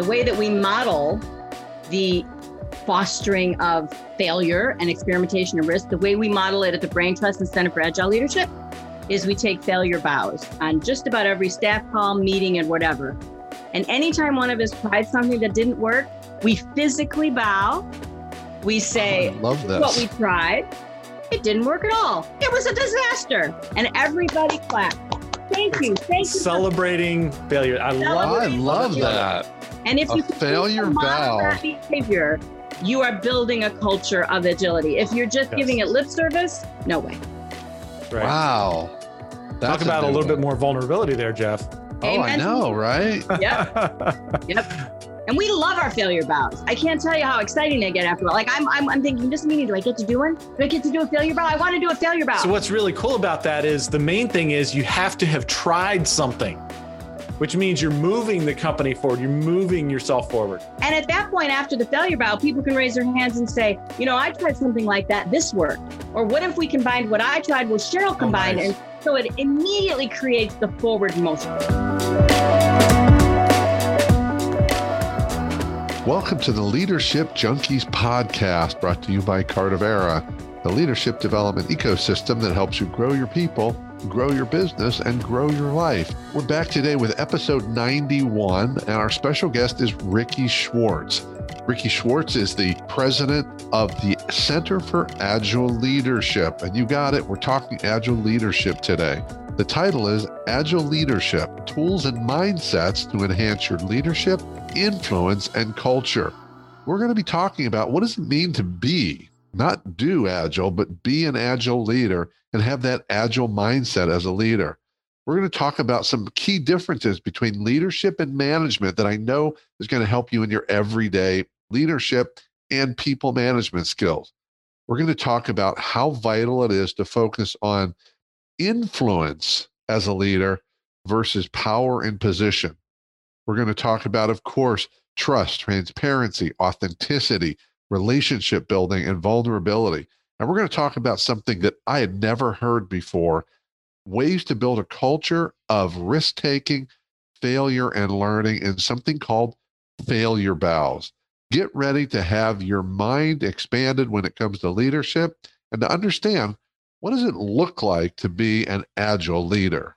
the way that we model the fostering of failure and experimentation and risk, the way we model it at the Brain Trust and Center for Agile Leadership is we take failure bows on just about every staff call, meeting, and whatever. And anytime one of us tried something that didn't work, we physically bow. We say, I love this. what we tried. It didn't work at all. It was a disaster. And everybody clapped. Thank you. Thank you. Celebrating failure. I love I love that. And if A you continue failure model bow. that behavior, you are building a culture of agility. If you're just Yes. giving it lip service, no way. Right. Wow. Talk about a, new little bit more vulnerability there, Jeff. Oh, I know, right? Yep. Yep. And we love our failure bows. I can't tell you how exciting they get after. that. Like I'm, I'm, I'm thinking this meeting. Do I get to do one? Do I get to do a failure bow? I want to do a failure bow. So what's really cool about that is the main thing is you have to have tried something, which means you're moving the company forward. You're moving yourself forward. And at that point, after the failure bow, people can raise their hands and say, you know, I tried something like that. This worked. Or what if we combined what I tried with Cheryl combined? Oh, nice. And so it immediately creates the forward motion. Welcome to the Leadership Junkies podcast brought to you by Cardavera, the leadership development ecosystem that helps you grow your people, grow your business, and grow your life. We're back today with episode 91, and our special guest is Ricky Schwartz. Ricky Schwartz is the president of the Center for Agile Leadership. And you got it, we're talking Agile Leadership today. The title is Agile Leadership Tools and Mindsets to Enhance Your Leadership, Influence, and Culture. We're going to be talking about what does it mean to be, not do Agile, but be an Agile leader and have that Agile mindset as a leader. We're going to talk about some key differences between leadership and management that I know is going to help you in your everyday leadership and people management skills. We're going to talk about how vital it is to focus on influence as a leader versus power and position. We're going to talk about, of course, trust, transparency, authenticity, relationship building, and vulnerability. And we're going to talk about something that I had never heard before ways to build a culture of risk taking, failure, and learning in something called failure bows. Get ready to have your mind expanded when it comes to leadership and to understand what does it look like to be an agile leader?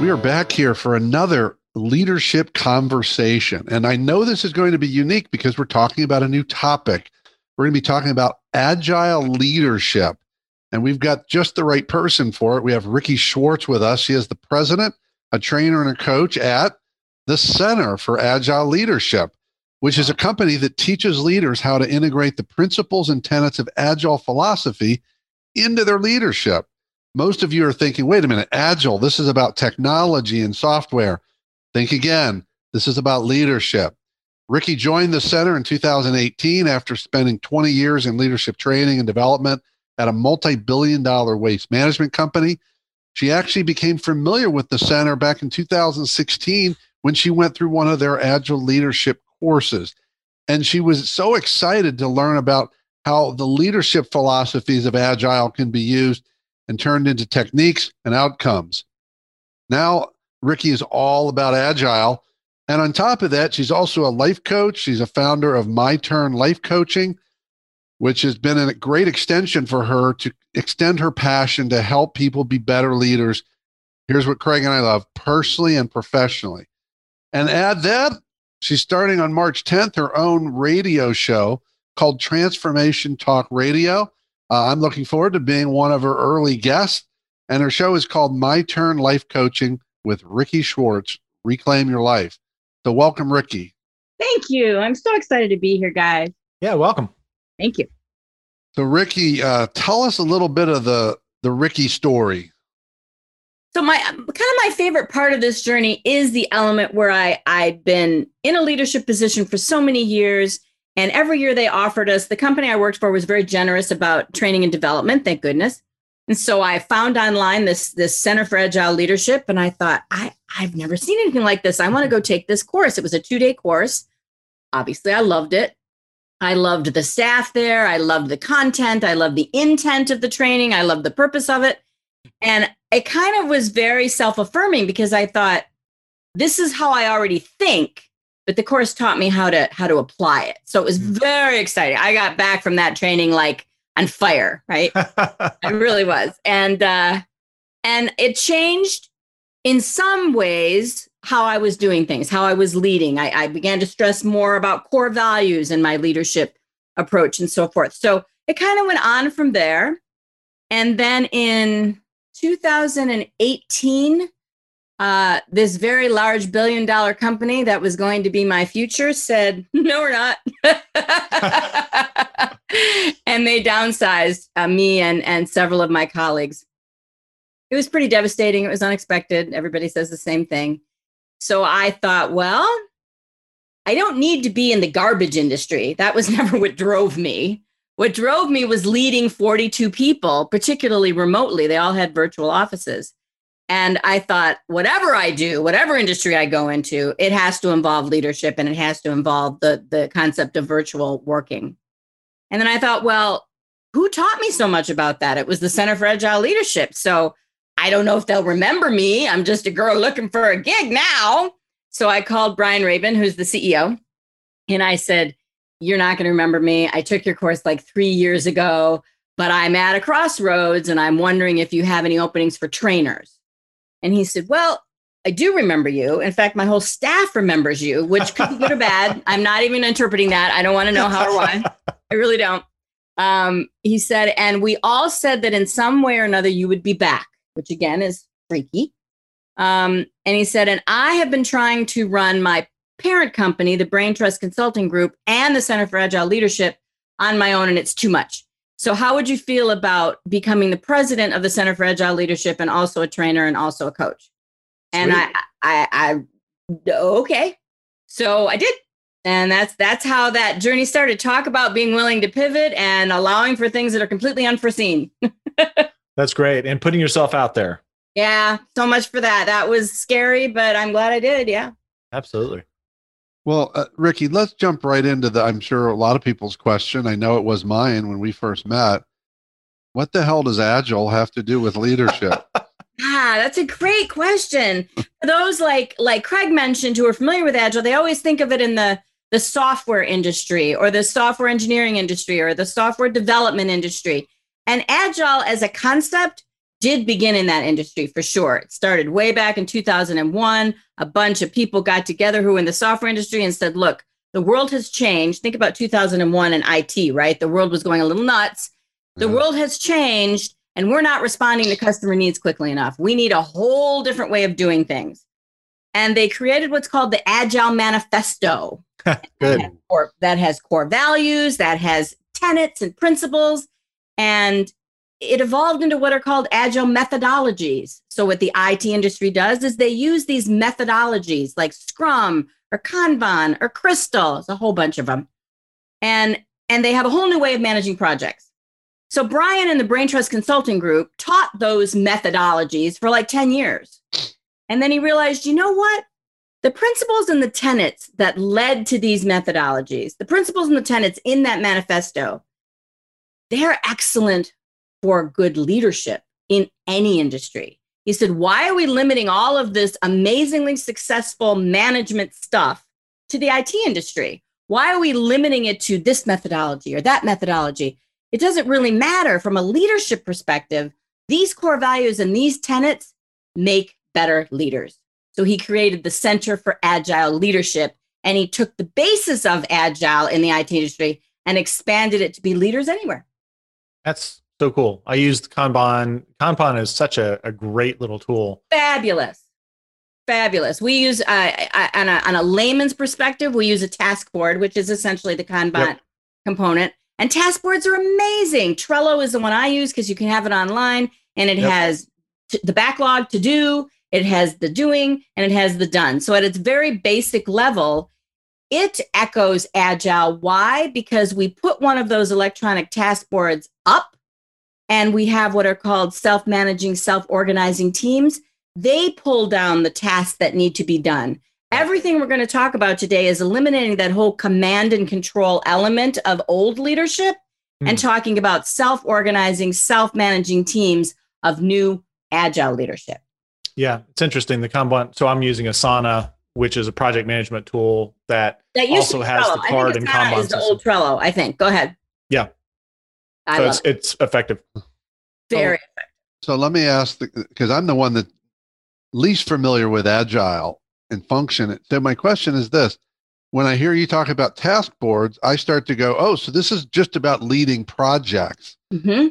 We are back here for another leadership conversation. And I know this is going to be unique because we're talking about a new topic. We're going to be talking about agile leadership. And we've got just the right person for it. We have Ricky Schwartz with us. He is the president, a trainer, and a coach at the Center for Agile Leadership, which is a company that teaches leaders how to integrate the principles and tenets of agile philosophy into their leadership most of you are thinking, wait a minute, agile, this is about technology and software. Think again, this is about leadership. Ricky joined the center in 2018 after spending 20 years in leadership training and development at a multi billion dollar waste management company. She actually became familiar with the center back in 2016 when she went through one of their agile leadership courses. And she was so excited to learn about how the leadership philosophies of agile can be used and turned into techniques and outcomes. Now, Ricky is all about agile. And on top of that, she's also a life coach. She's a founder of My Turn Life Coaching, which has been a great extension for her to extend her passion to help people be better leaders. Here's what Craig and I love personally and professionally. And add that, she's starting on March 10th her own radio show called Transformation Talk Radio. Uh, I'm looking forward to being one of her early guests. And her show is called My Turn Life Coaching with Ricky Schwartz, Reclaim Your Life. So, welcome, Ricky. Thank you. I'm so excited to be here, guys. Yeah, welcome. Thank you. So, Ricky, uh, tell us a little bit of the the Ricky story. So my kind of my favorite part of this journey is the element where I I've been in a leadership position for so many years and every year they offered us the company I worked for was very generous about training and development, thank goodness. And so I found online this this Center for Agile Leadership and I thought I I've never seen anything like this. I want to go take this course. It was a 2-day course. Obviously, I loved it. I loved the staff there. I loved the content. I loved the intent of the training. I loved the purpose of it. And it kind of was very self affirming because I thought, this is how I already think, but the course taught me how to how to apply it. So it was mm. very exciting. I got back from that training like on fire, right? I really was. And uh and it changed in some ways how I was doing things, how I was leading. I, I began to stress more about core values in my leadership approach and so forth. So it kind of went on from there. And then in 2018, uh, this very large billion dollar company that was going to be my future said, No, we're not. and they downsized uh, me and, and several of my colleagues. It was pretty devastating. It was unexpected. Everybody says the same thing. So I thought, well, I don't need to be in the garbage industry. That was never what drove me. What drove me was leading 42 people, particularly remotely. They all had virtual offices. And I thought, whatever I do, whatever industry I go into, it has to involve leadership and it has to involve the, the concept of virtual working. And then I thought, well, who taught me so much about that? It was the Center for Agile Leadership. So I don't know if they'll remember me. I'm just a girl looking for a gig now. So I called Brian Rabon, who's the CEO, and I said, you're not going to remember me. I took your course like three years ago, but I'm at a crossroads and I'm wondering if you have any openings for trainers. And he said, Well, I do remember you. In fact, my whole staff remembers you, which could be good or bad. I'm not even interpreting that. I don't want to know how or why. I really don't. Um, he said, and we all said that in some way or another you would be back, which again is freaky. Um, and he said, and I have been trying to run my parent company, the Brain Trust Consulting Group, and the Center for Agile Leadership on my own, and it's too much. So, how would you feel about becoming the president of the Center for Agile Leadership and also a trainer and also a coach? And I, I, I, okay. So I did, and that's that's how that journey started. Talk about being willing to pivot and allowing for things that are completely unforeseen. that's great, and putting yourself out there. Yeah, so much for that. That was scary, but I'm glad I did. Yeah, absolutely. Well, uh, Ricky, let's jump right into the, I'm sure a lot of people's question. I know it was mine when we first met. What the hell does Agile have to do with leadership? Ah, that's a great question. For those like like Craig mentioned who are familiar with Agile, they always think of it in the the software industry or the software engineering industry or the software development industry. And Agile as a concept did begin in that industry for sure. It started way back in 2001. A bunch of people got together who were in the software industry and said, look, the world has changed. Think about 2001 and IT, right? The world was going a little nuts. The yeah. world has changed, and we're not responding to customer needs quickly enough. We need a whole different way of doing things. And they created what's called the Agile Manifesto. Good. That has, core, that has core values, that has tenets and principles. And it evolved into what are called agile methodologies. So, what the IT industry does is they use these methodologies like Scrum or Kanban or Crystal, it's a whole bunch of them. And, and they have a whole new way of managing projects. So, Brian and the Brain Trust Consulting Group taught those methodologies for like 10 years. And then he realized, you know what? The principles and the tenets that led to these methodologies, the principles and the tenets in that manifesto, they're excellent for good leadership in any industry. He said, Why are we limiting all of this amazingly successful management stuff to the IT industry? Why are we limiting it to this methodology or that methodology? It doesn't really matter from a leadership perspective. These core values and these tenets make better leaders. So he created the Center for Agile Leadership and he took the basis of Agile in the IT industry and expanded it to be leaders anywhere. That's so cool. I used Kanban. Kanban is such a, a great little tool. Fabulous. Fabulous. We use, uh, on, a, on a layman's perspective, we use a task board, which is essentially the Kanban yep. component. And task boards are amazing. Trello is the one I use because you can have it online and it yep. has t- the backlog to do, it has the doing, and it has the done. So at its very basic level, it echoes agile. Why? Because we put one of those electronic task boards up and we have what are called self managing, self organizing teams. They pull down the tasks that need to be done. Everything we're going to talk about today is eliminating that whole command and control element of old leadership mm. and talking about self organizing, self managing teams of new agile leadership. Yeah, it's interesting. The Kanban. So I'm using Asana, which is a project management tool that, that also has Trello. the card and Kanban. Is the old Trello, I think. Go ahead. Yeah. I so it's, it. it's effective. Very so, effective. So let me ask, because I'm the one that least familiar with agile and function. So my question is this: When I hear you talk about task boards, I start to go, "Oh, so this is just about leading projects." Mm-hmm.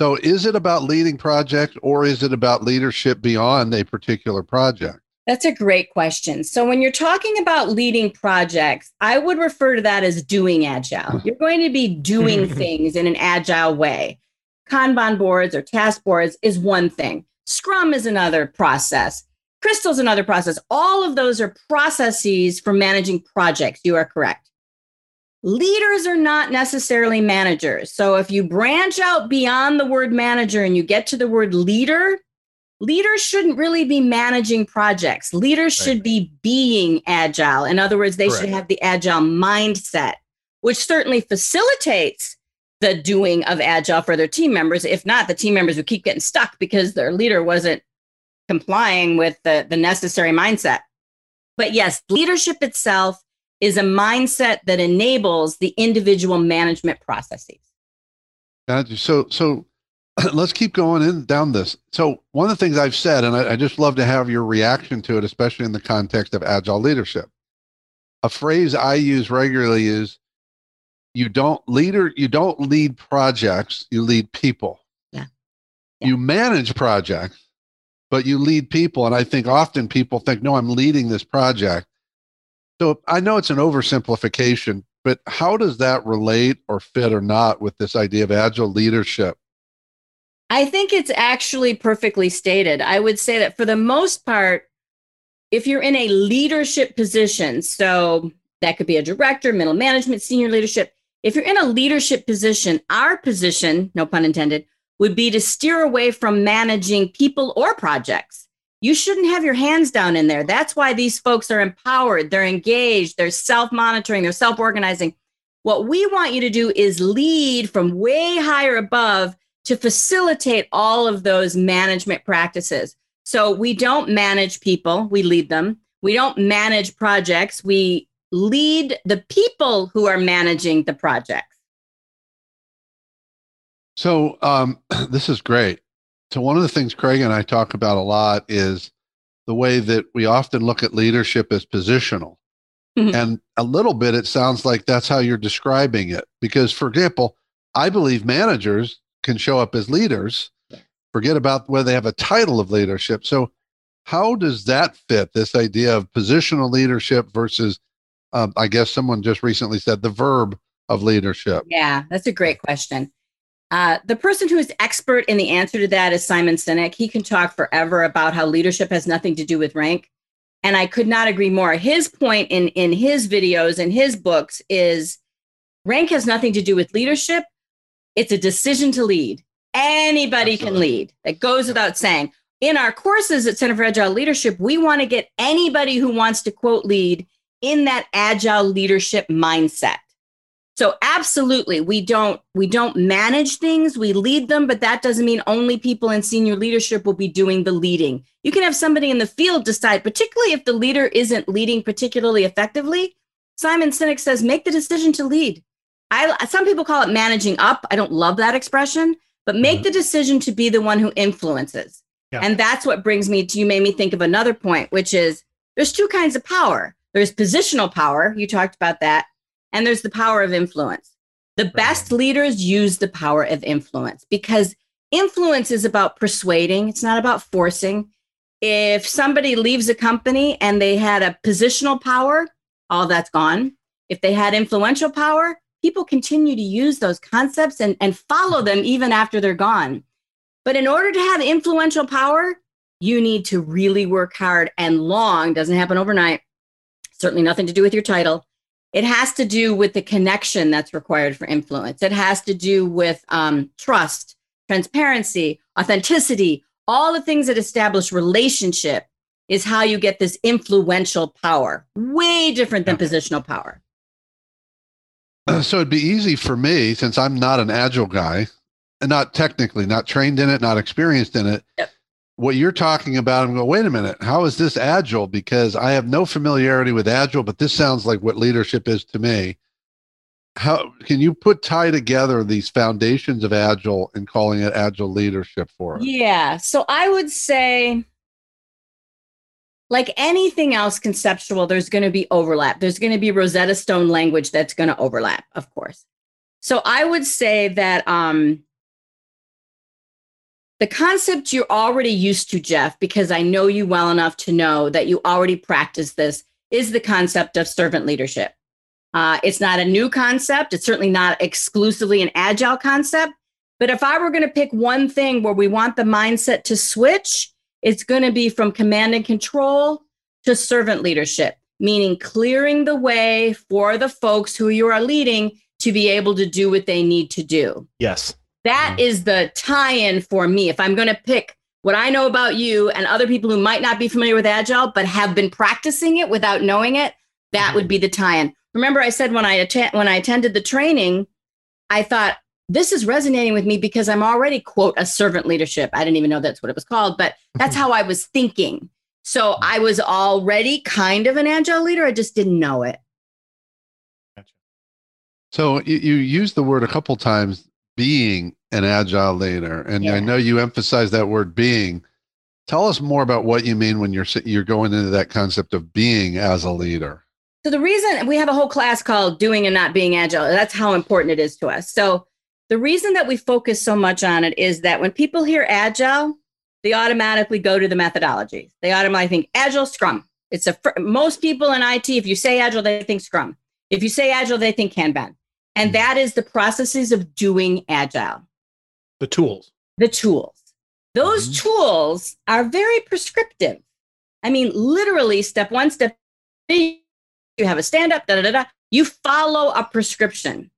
So is it about leading projects, or is it about leadership beyond a particular project? That's a great question. So, when you're talking about leading projects, I would refer to that as doing agile. Hmm. You're going to be doing things in an agile way. Kanban boards or task boards is one thing, Scrum is another process. Crystal's another process. All of those are processes for managing projects. You are correct. Leaders are not necessarily managers. So if you branch out beyond the word manager and you get to the word leader, leaders shouldn't really be managing projects. Leaders right. should be being agile. In other words, they Correct. should have the agile mindset, which certainly facilitates the doing of agile for their team members. If not, the team members would keep getting stuck because their leader wasn't complying with the, the necessary mindset. But yes, leadership itself is a mindset that enables the individual management processes. Gotcha. So, so let's keep going in down this. So, one of the things I've said, and I, I just love to have your reaction to it, especially in the context of agile leadership. A phrase I use regularly is you don't leader you don't lead projects you lead people yeah. yeah. you manage projects but you lead people and i think often people think no i'm leading this project so i know it's an oversimplification but how does that relate or fit or not with this idea of agile leadership i think it's actually perfectly stated i would say that for the most part if you're in a leadership position so that could be a director middle management senior leadership if you're in a leadership position, our position, no pun intended, would be to steer away from managing people or projects. You shouldn't have your hands down in there. That's why these folks are empowered, they're engaged, they're self monitoring, they're self organizing. What we want you to do is lead from way higher above to facilitate all of those management practices. So we don't manage people, we lead them. We don't manage projects, we lead the people who are managing the projects. So um, this is great. So one of the things Craig and I talk about a lot is the way that we often look at leadership as positional. Mm-hmm. And a little bit, it sounds like that's how you're describing it. Because, for example, I believe managers can show up as leaders, forget about whether they have a title of leadership. So, how does that fit this idea of positional leadership versus um, I guess someone just recently said the verb of leadership? Yeah, that's a great question. Uh, the person who is expert in the answer to that is Simon Sinek. He can talk forever about how leadership has nothing to do with rank. And I could not agree more. His point in, in his videos and his books is rank has nothing to do with leadership. It's a decision to lead. Anybody Absolutely. can lead. That goes without saying. In our courses at Center for Agile Leadership, we want to get anybody who wants to quote lead in that agile leadership mindset. So absolutely, we don't we don't manage things, we lead them, but that doesn't mean only people in senior leadership will be doing the leading. You can have somebody in the field decide, particularly if the leader isn't leading particularly effectively. Simon Sinek says, make the decision to lead. I some people call it managing up. I don't love that expression, but make mm-hmm. the decision to be the one who influences. Yeah. And that's what brings me to you made me think of another point, which is there's two kinds of power. There's positional power. You talked about that. And there's the power of influence. The right. best leaders use the power of influence because influence is about persuading, it's not about forcing. If somebody leaves a company and they had a positional power, all that's gone. If they had influential power, people continue to use those concepts and, and follow them even after they're gone. But in order to have influential power, you need to really work hard and long, doesn't happen overnight. Certainly nothing to do with your title. It has to do with the connection that's required for influence. It has to do with um, trust, transparency, authenticity, all the things that establish relationship is how you get this influential power. Way different than positional power. So it'd be easy for me since I'm not an agile guy and not technically, not trained in it, not experienced in it. Yep. What you're talking about, I'm going, wait a minute, how is this agile? Because I have no familiarity with agile, but this sounds like what leadership is to me. How can you put tie together these foundations of agile and calling it agile leadership for us? Yeah. So I would say, like anything else conceptual, there's going to be overlap. There's going to be Rosetta Stone language that's going to overlap, of course. So I would say that um, the concept you're already used to, Jeff, because I know you well enough to know that you already practice this, is the concept of servant leadership. Uh, it's not a new concept. It's certainly not exclusively an agile concept. But if I were going to pick one thing where we want the mindset to switch, it's going to be from command and control to servant leadership, meaning clearing the way for the folks who you are leading to be able to do what they need to do. Yes. That Mhm. is the tie in for me. If I'm going to pick what I know about you and other people who might not be familiar with Agile, but have been practicing it without knowing it, that would be the tie in. Remember, I said when I, atten- when I attended the training, I thought, this is resonating with me because I'm already, quote, a servant leadership. I didn't even know that's what it was called, but that's mm-hmm. how I was thinking. So I was already kind of an agile leader. I just didn't know it. Gotcha. So you, you use the word a couple times, being an agile leader, and I know you emphasize that word being. Tell us more about what you mean when you're you're going into that concept of being as a leader. So the reason we have a whole class called doing and not being agile, that's how important it is to us. So the reason that we focus so much on it is that when people hear agile, they automatically go to the methodology. They automatically think agile scrum. It's a most people in IT if you say agile they think scrum. If you say agile they think kanban. And that is the processes of doing agile The tools. the tools. Those Mhm. tools are very prescriptive. I mean, literally, step one, step three, you have a stand up, da da da da. You follow a prescription.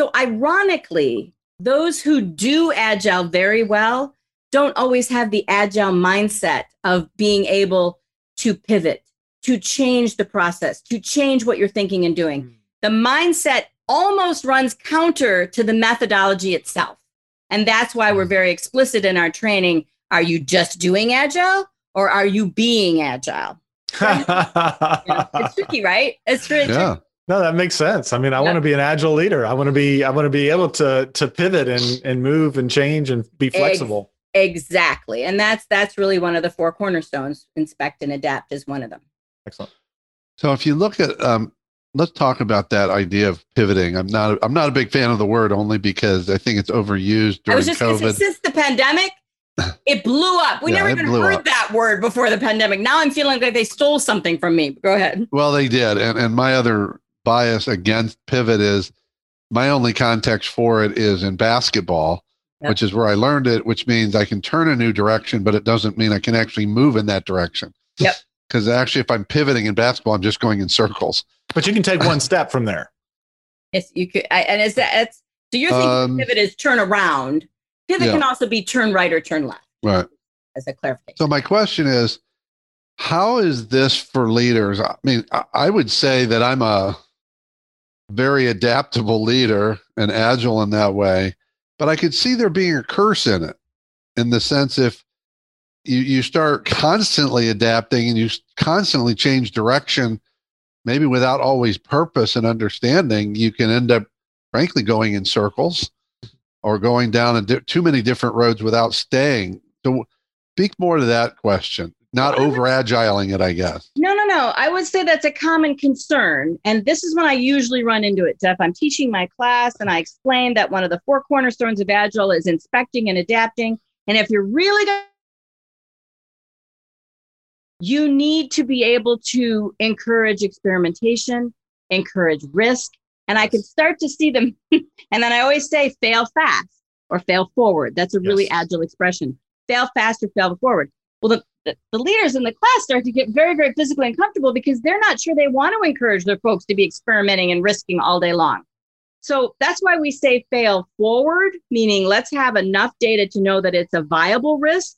So, ironically, those who do agile very well don't always have the agile mindset of being able to pivot, to change the process, to change what you're thinking and doing. Hmm. The mindset almost runs counter to the methodology itself. And that's why we're hmm. very explicit in our training. Are you just doing agile or are you being agile? Yeah, it's tricky, right? It's really Yeah. No, that makes sense. I mean, I Yeah. want to be an agile leader. I want to be I want to be able to to pivot and and move and change and be flexible. exactly. And that's that's really one of the four cornerstones. Inspect and adapt is one of them. Excellent. So if you look at, um, let's talk about that idea of pivoting. I'm not, I'm not a big fan of the word only because I think it's overused I was just gonna say, COVID. since the pandemic, it blew up. We Yeah, never even heard up. that word before the pandemic. Now I'm feeling like they stole something from me. Go ahead. Well, they did, and and my other bias against pivot is my only context for it is in basketball, Yep. which is where I learned it, which means I can turn a new direction, but it doesn't mean I can actually move in that direction. Yep. Because actually, if I'm pivoting in basketball, I'm just going in circles. But you can take one step from there. Yes, you could. I, and is that it's so you're thinking Um, pivot is turn around. Pivot yeah. can also be turn right or turn left Right. as a clarification. So my question is, how is this for leaders? I mean, I- I would say that I'm a very adaptable leader and agile in that way, but I could see there being a curse in it, in the sense if you you start constantly adapting and you constantly change direction, maybe without always purpose and understanding, you can end up, frankly, going in circles or going down a di- too many different roads without staying. So speak more to that question not over agiling it i guess No, no, no. I would say that's a common concern. And this is when I usually run into it, Jeff. I'm teaching my class and I explain that one of the four cornerstones of Agile is inspecting and adapting. And if you're really going you need to be able to encourage experimentation, encourage risk. And I can start to see them. and then I always say fail fast. or fail forward. That's a really Yes. agile expression. Fail fast or fail forward. Well, the, the, the leaders in the class start to get very, very physically uncomfortable because they're not sure they want to encourage their folks to be experimenting and risking all day long. So that's why we say fail forward, meaning let's have enough data to know that it's a viable risk.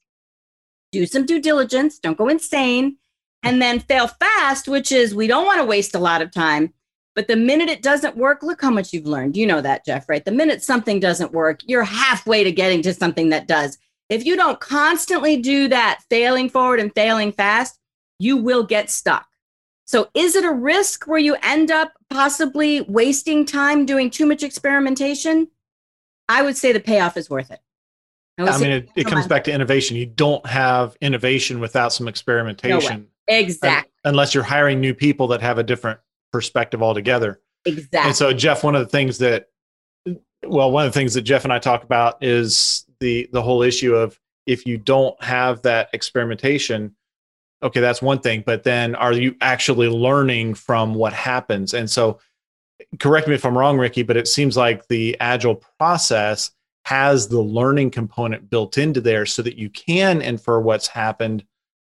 Do some due diligence, don't go insane. And then fail fast, which is we don't want to waste a lot of time. But the minute it doesn't work, look how much you've learned. You know that, Jeff, right? The minute something doesn't work, you're halfway to getting to something that does. If you don't constantly do that, failing forward and failing fast, you will get stuck. So, is it a risk where you end up possibly wasting time doing too much experimentation? I would say the payoff is worth it. would I mean, it, it comes back to innovation. You don't have innovation without some experimentation, exactly, unless you're hiring new people that have a different perspective altogether. exactly. And so, Jeff, one of the things that, well, one of the things that Jeff and I talk about is the the whole issue of if you don't have that experimentation, okay, that's one thing, but then are you actually learning from what happens? And so, correct me if I'm wrong, Ricky, but it seems like the agile process has the learning component built into there so that you can infer what's happened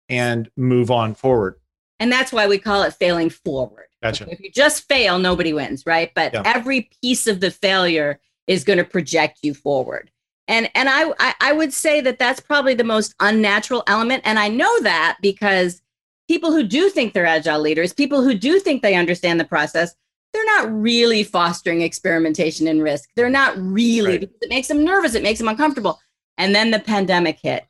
and move on forward. And that's why we call it failing forward. Gotcha. If you just fail, nobody wins, right? But Yeah. every piece of the failure is going to project you forward. And and I, I I would say that that's probably the most unnatural element. And I know that because people who do think they're agile leaders, people who do think they understand the process, they're not really fostering experimentation and risk. They're not really Right. because it makes them nervous, it makes them uncomfortable. And then the pandemic hit.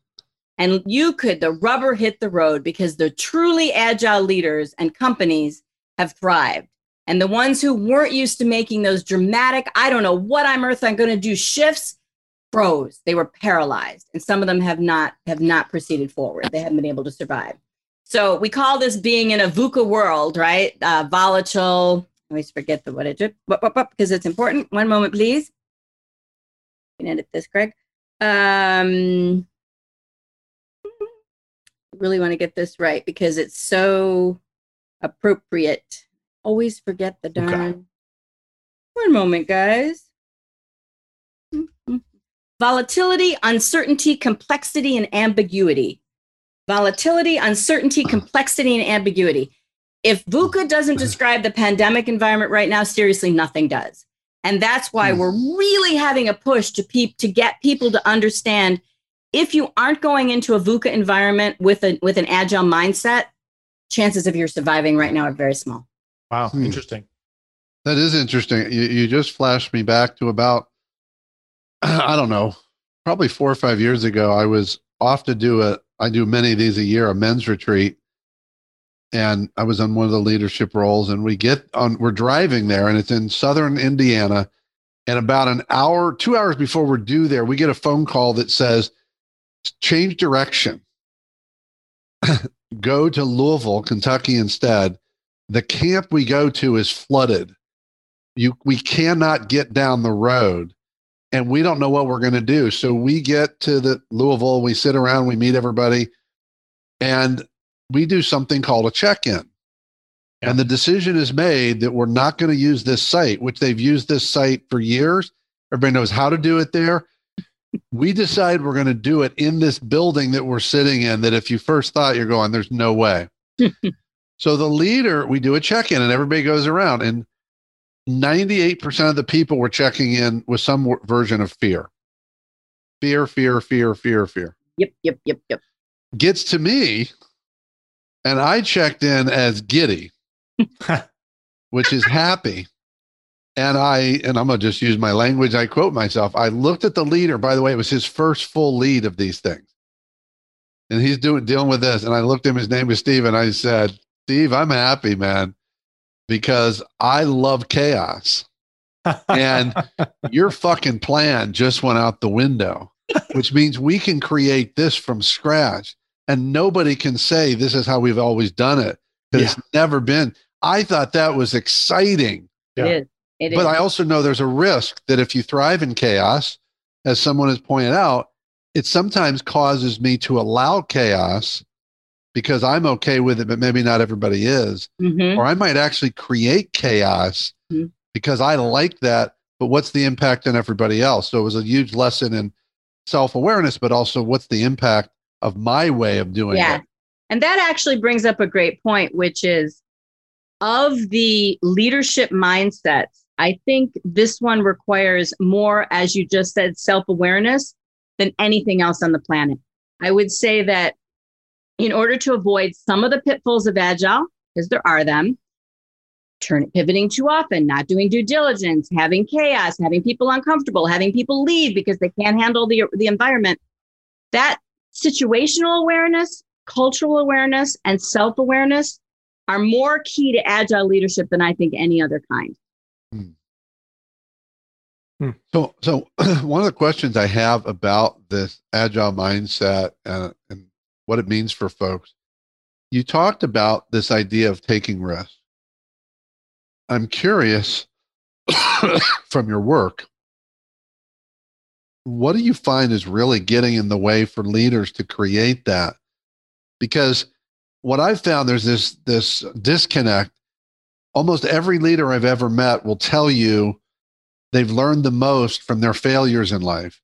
And you could, the rubber hit the road because the truly agile leaders and companies have thrived. And the ones who weren't used to making those dramatic, I don't know what I'm earth I'm going to do shifts, froze. They were paralyzed. And some of them have not have not proceeded forward. They haven't been able to survive. So we call this being in a VUCA world, right? Uh, volatile. I always forget the what it because it's important. One moment, please. You can edit this, Greg. Um, really want to get this right because it's so appropriate. Always forget the Okay. darn. One moment, guys. Volatility, uncertainty, complexity, and ambiguity. Volatility, uncertainty, complexity, and ambiguity. If VUCA doesn't describe the pandemic environment right now, seriously, nothing does. And that's why Hmm. we're really having a push to peop- to get people to understand if you aren't going into a VUCA environment with a with an agile mindset, chances of your surviving right now are very small. Wow, Hmm. interesting. That is interesting. You, you just flashed me back to about, I don't know, probably four or five years ago. I was off to do a, I do many of these a year, a men's retreat. And I was on one of the leadership roles. And we get on, we're driving there and it's in southern Indiana. And about an hour, two hours before we're due there, we get a phone call that says, change direction. go to Louisville, Kentucky instead. The camp we go to is flooded you we cannot get down the road and we don't know what we're going to do. So we get to the louisville we sit around we meet everybody and we do something called a check-in. And the decision is made that we're not going to use this site which they've used this site for years. Everybody knows how to do it there. We decide we're going to do it in this building that we're sitting in that if you first thought you're going there's no way. So the leader we do a check-in and everybody goes around and 98% of the people were checking in with some w- version of fear. Fear, fear, fear, fear, fear. Yep, yep, yep, yep. Gets to me, and I checked in as giddy, which is happy. And I, and I'm going to just use my language. I quote myself. I looked at the leader. By the way, it was his first full lead of these things. And he's doing, dealing with this. And I looked at him, his name was Steve. And I said, Steve, I'm happy, man, because I love chaos and your fucking plan just went out the window, which means we can create this from scratch and nobody can say this is how we've always done it. 'cause It's never been. I thought that was exciting, Yeah. It is. It is. but I also know there's a risk that if you thrive in chaos, as someone has pointed out, it sometimes causes me to allow chaos because I'm okay with it, but maybe not everybody is Mhm. or I might actually create chaos Mhm. because I like that. but what's the impact on everybody else? So it was a huge lesson in self awareness, but also what's the impact of my way of doing Yeah. it? And that actually brings up a great point, which is of the leadership mindsets, I think this one requires more, as you just said, self awareness than anything else on the planet. I would say that in order to avoid some of the pitfalls of agile, because there are them, turn pivoting too often, not doing due diligence, having chaos, having people uncomfortable, having people leave because they can't handle the, the environment. That situational awareness, cultural awareness, and self awareness are more key to agile leadership than I think any other kind. Hmm. Hmm. So, so one of the questions I have about this agile mindset uh, and, and what it means for folks, you talked about this idea of taking risks. I'm curious from your work, what do you find is really getting in the way for leaders to create that? Because what I've found there's this this disconnect. Almost every leader I've ever met will tell you they've learned the most from their failures in life.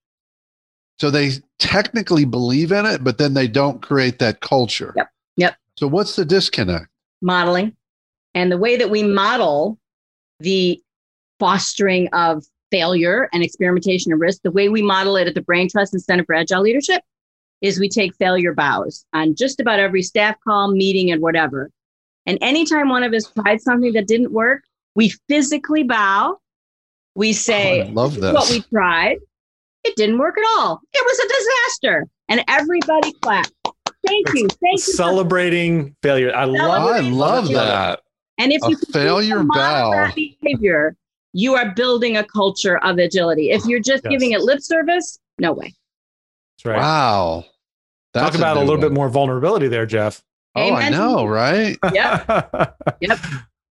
So they technically believe in it, but then they don't create that culture. Yep. Yep. So what's the disconnect? Modeling and the way that we model the fostering of failure and experimentation and risk, the way we model it at the Brain Trust and Center for Agile Leadership is we take failure bows on just about every staff call, meeting, and whatever. And anytime one of us tried something that didn't work, we physically bow. We say, Oh, I love "This is what we tried. It didn't work at all. It was a disaster. And everybody clapped. Thank you. Thank you. for Celebrating failure. I love I love that. And if A you continue failure to model bow. that behavior, you are building a culture of agility. If you're just Yes. giving it lip service, no way. That's right. Wow. Talk about a new little bit more vulnerability there, Jeff. Oh, I know, right? Yep. yep.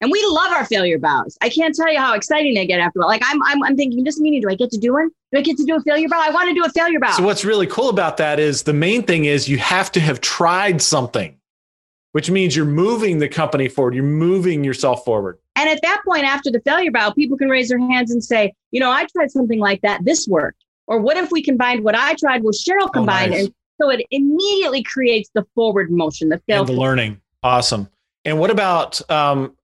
And we love our failure bows. I can't tell you how exciting they get after. Like I'm, I'm, I'm thinking this meeting. Do I get to do one? Do I get to do a failure bow? I want to do a failure bow. So what's really cool about that is the main thing is you have to have tried something, which means you're moving the company forward. You're moving yourself forward. and at that point, after the failure bow, people can raise their hands and say, you know, I tried something like that. This worked. Or what if we combined what I tried with Cheryl combined? Oh, nice. And so it immediately creates the forward motion, the fail. and the learning. Awesome. And what about um,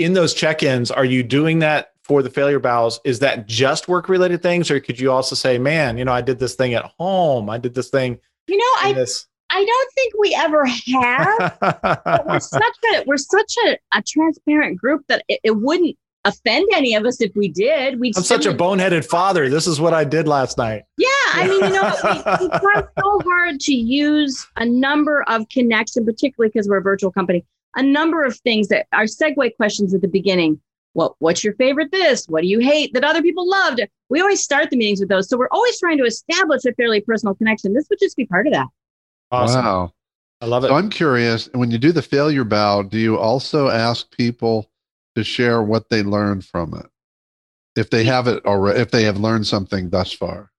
in those check-ins? Are you doing that for the failure bows? Is that just work-related things, or could you also say, "Man, you know, I did this thing at home. I did this thing." You know, I, this. I don't think we ever have. but we're such a we're such a, a transparent group that it, it wouldn't offend any of us if we did. We'd I'm such a boneheaded father. This is what I did last night. yeah. I mean, you know, we, we try so hard to use a number of connection, particularly because we're a virtual company. A number of things that are segue questions at the beginning. What what's your favorite? This. What do you hate that other people loved? We always start the meetings with those, so we're always trying to establish a fairly personal connection. This would just be part of that. Awesome. Wow. I love it. So I'm curious, when you do the failure bow, do you also ask people to share what they learned from it? If they have it or if they have learned something thus far.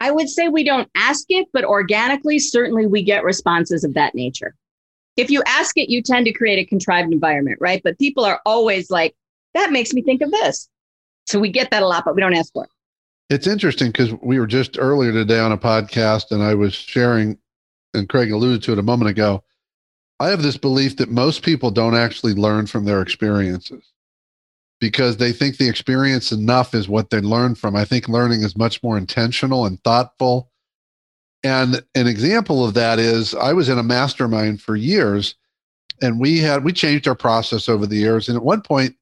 I would say we don't ask it, but organically, certainly we get responses of that nature. If you ask it, you tend to create a contrived environment, right? But people are always like, that makes me think of this. So we get that a lot, but we don't ask for it. It's interesting because we were just earlier today on a podcast and I was sharing, and Craig alluded to it a moment ago. I have this belief that most people don't actually learn from their experiences because they think the experience enough is what they learn from. I think learning is much more intentional and thoughtful. And an example of that is I was in a mastermind for years and we had we changed our process over the years. And at one point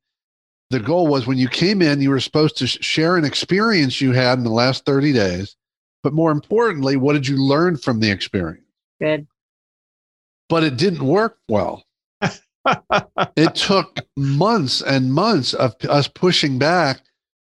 the goal was when you came in you were supposed to share an experience you had in the last 30 days. But more importantly what did you learn from the experience? Good. but it didn't work well. It took months and months of us pushing back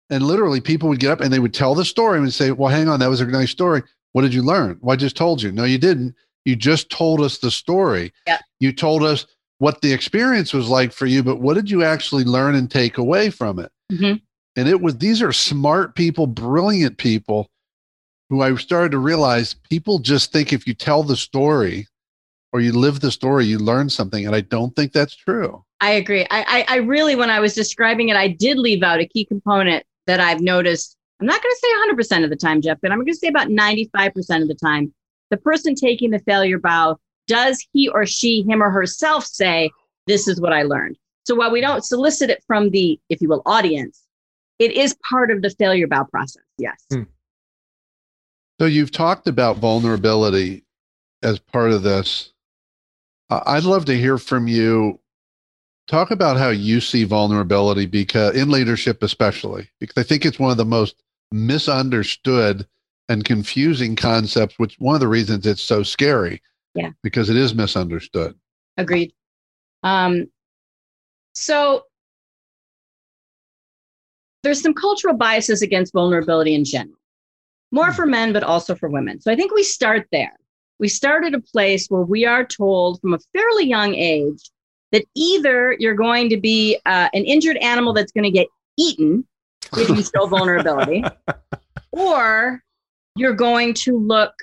and literally people would get up and they would tell the story and say well hang on that was a nice story what did you learn well i just told you no you didn't you just told us the story Yeah. you told us what the experience was like for you but what did you actually learn and take away from it Mhm. and it was these are smart people brilliant people who i started to realize people just think if you tell the story or you live the story you learn something and i don't think that's true I agree. I, I, I really, when I was describing it, I did leave out a key component that I've noticed, I'm not going to say 100% of the time, Jeff, but I'm going to say about 95% of the time, the person taking the failure bow, does he or she, him or herself say, This is what I learned? So while we don't solicit it from the, if you will, audience, it is part of the failure bow process. Yes. Hmm. So you've talked about vulnerability as part of this. I'd love to hear from you. Talk about how you see vulnerability because in leadership, especially, because I think it's one of the most misunderstood and confusing concepts, which one of the reasons it's so scary. Yeah. Because it is misunderstood. Agreed. Um, so there's some cultural biases against vulnerability in general, more hmm. for men, but also for women. So I think we start there. We start at a place where we are told from a fairly young age that either you're going to be uh, an injured animal that's going to get eaten if you show vulnerability, or you're going to look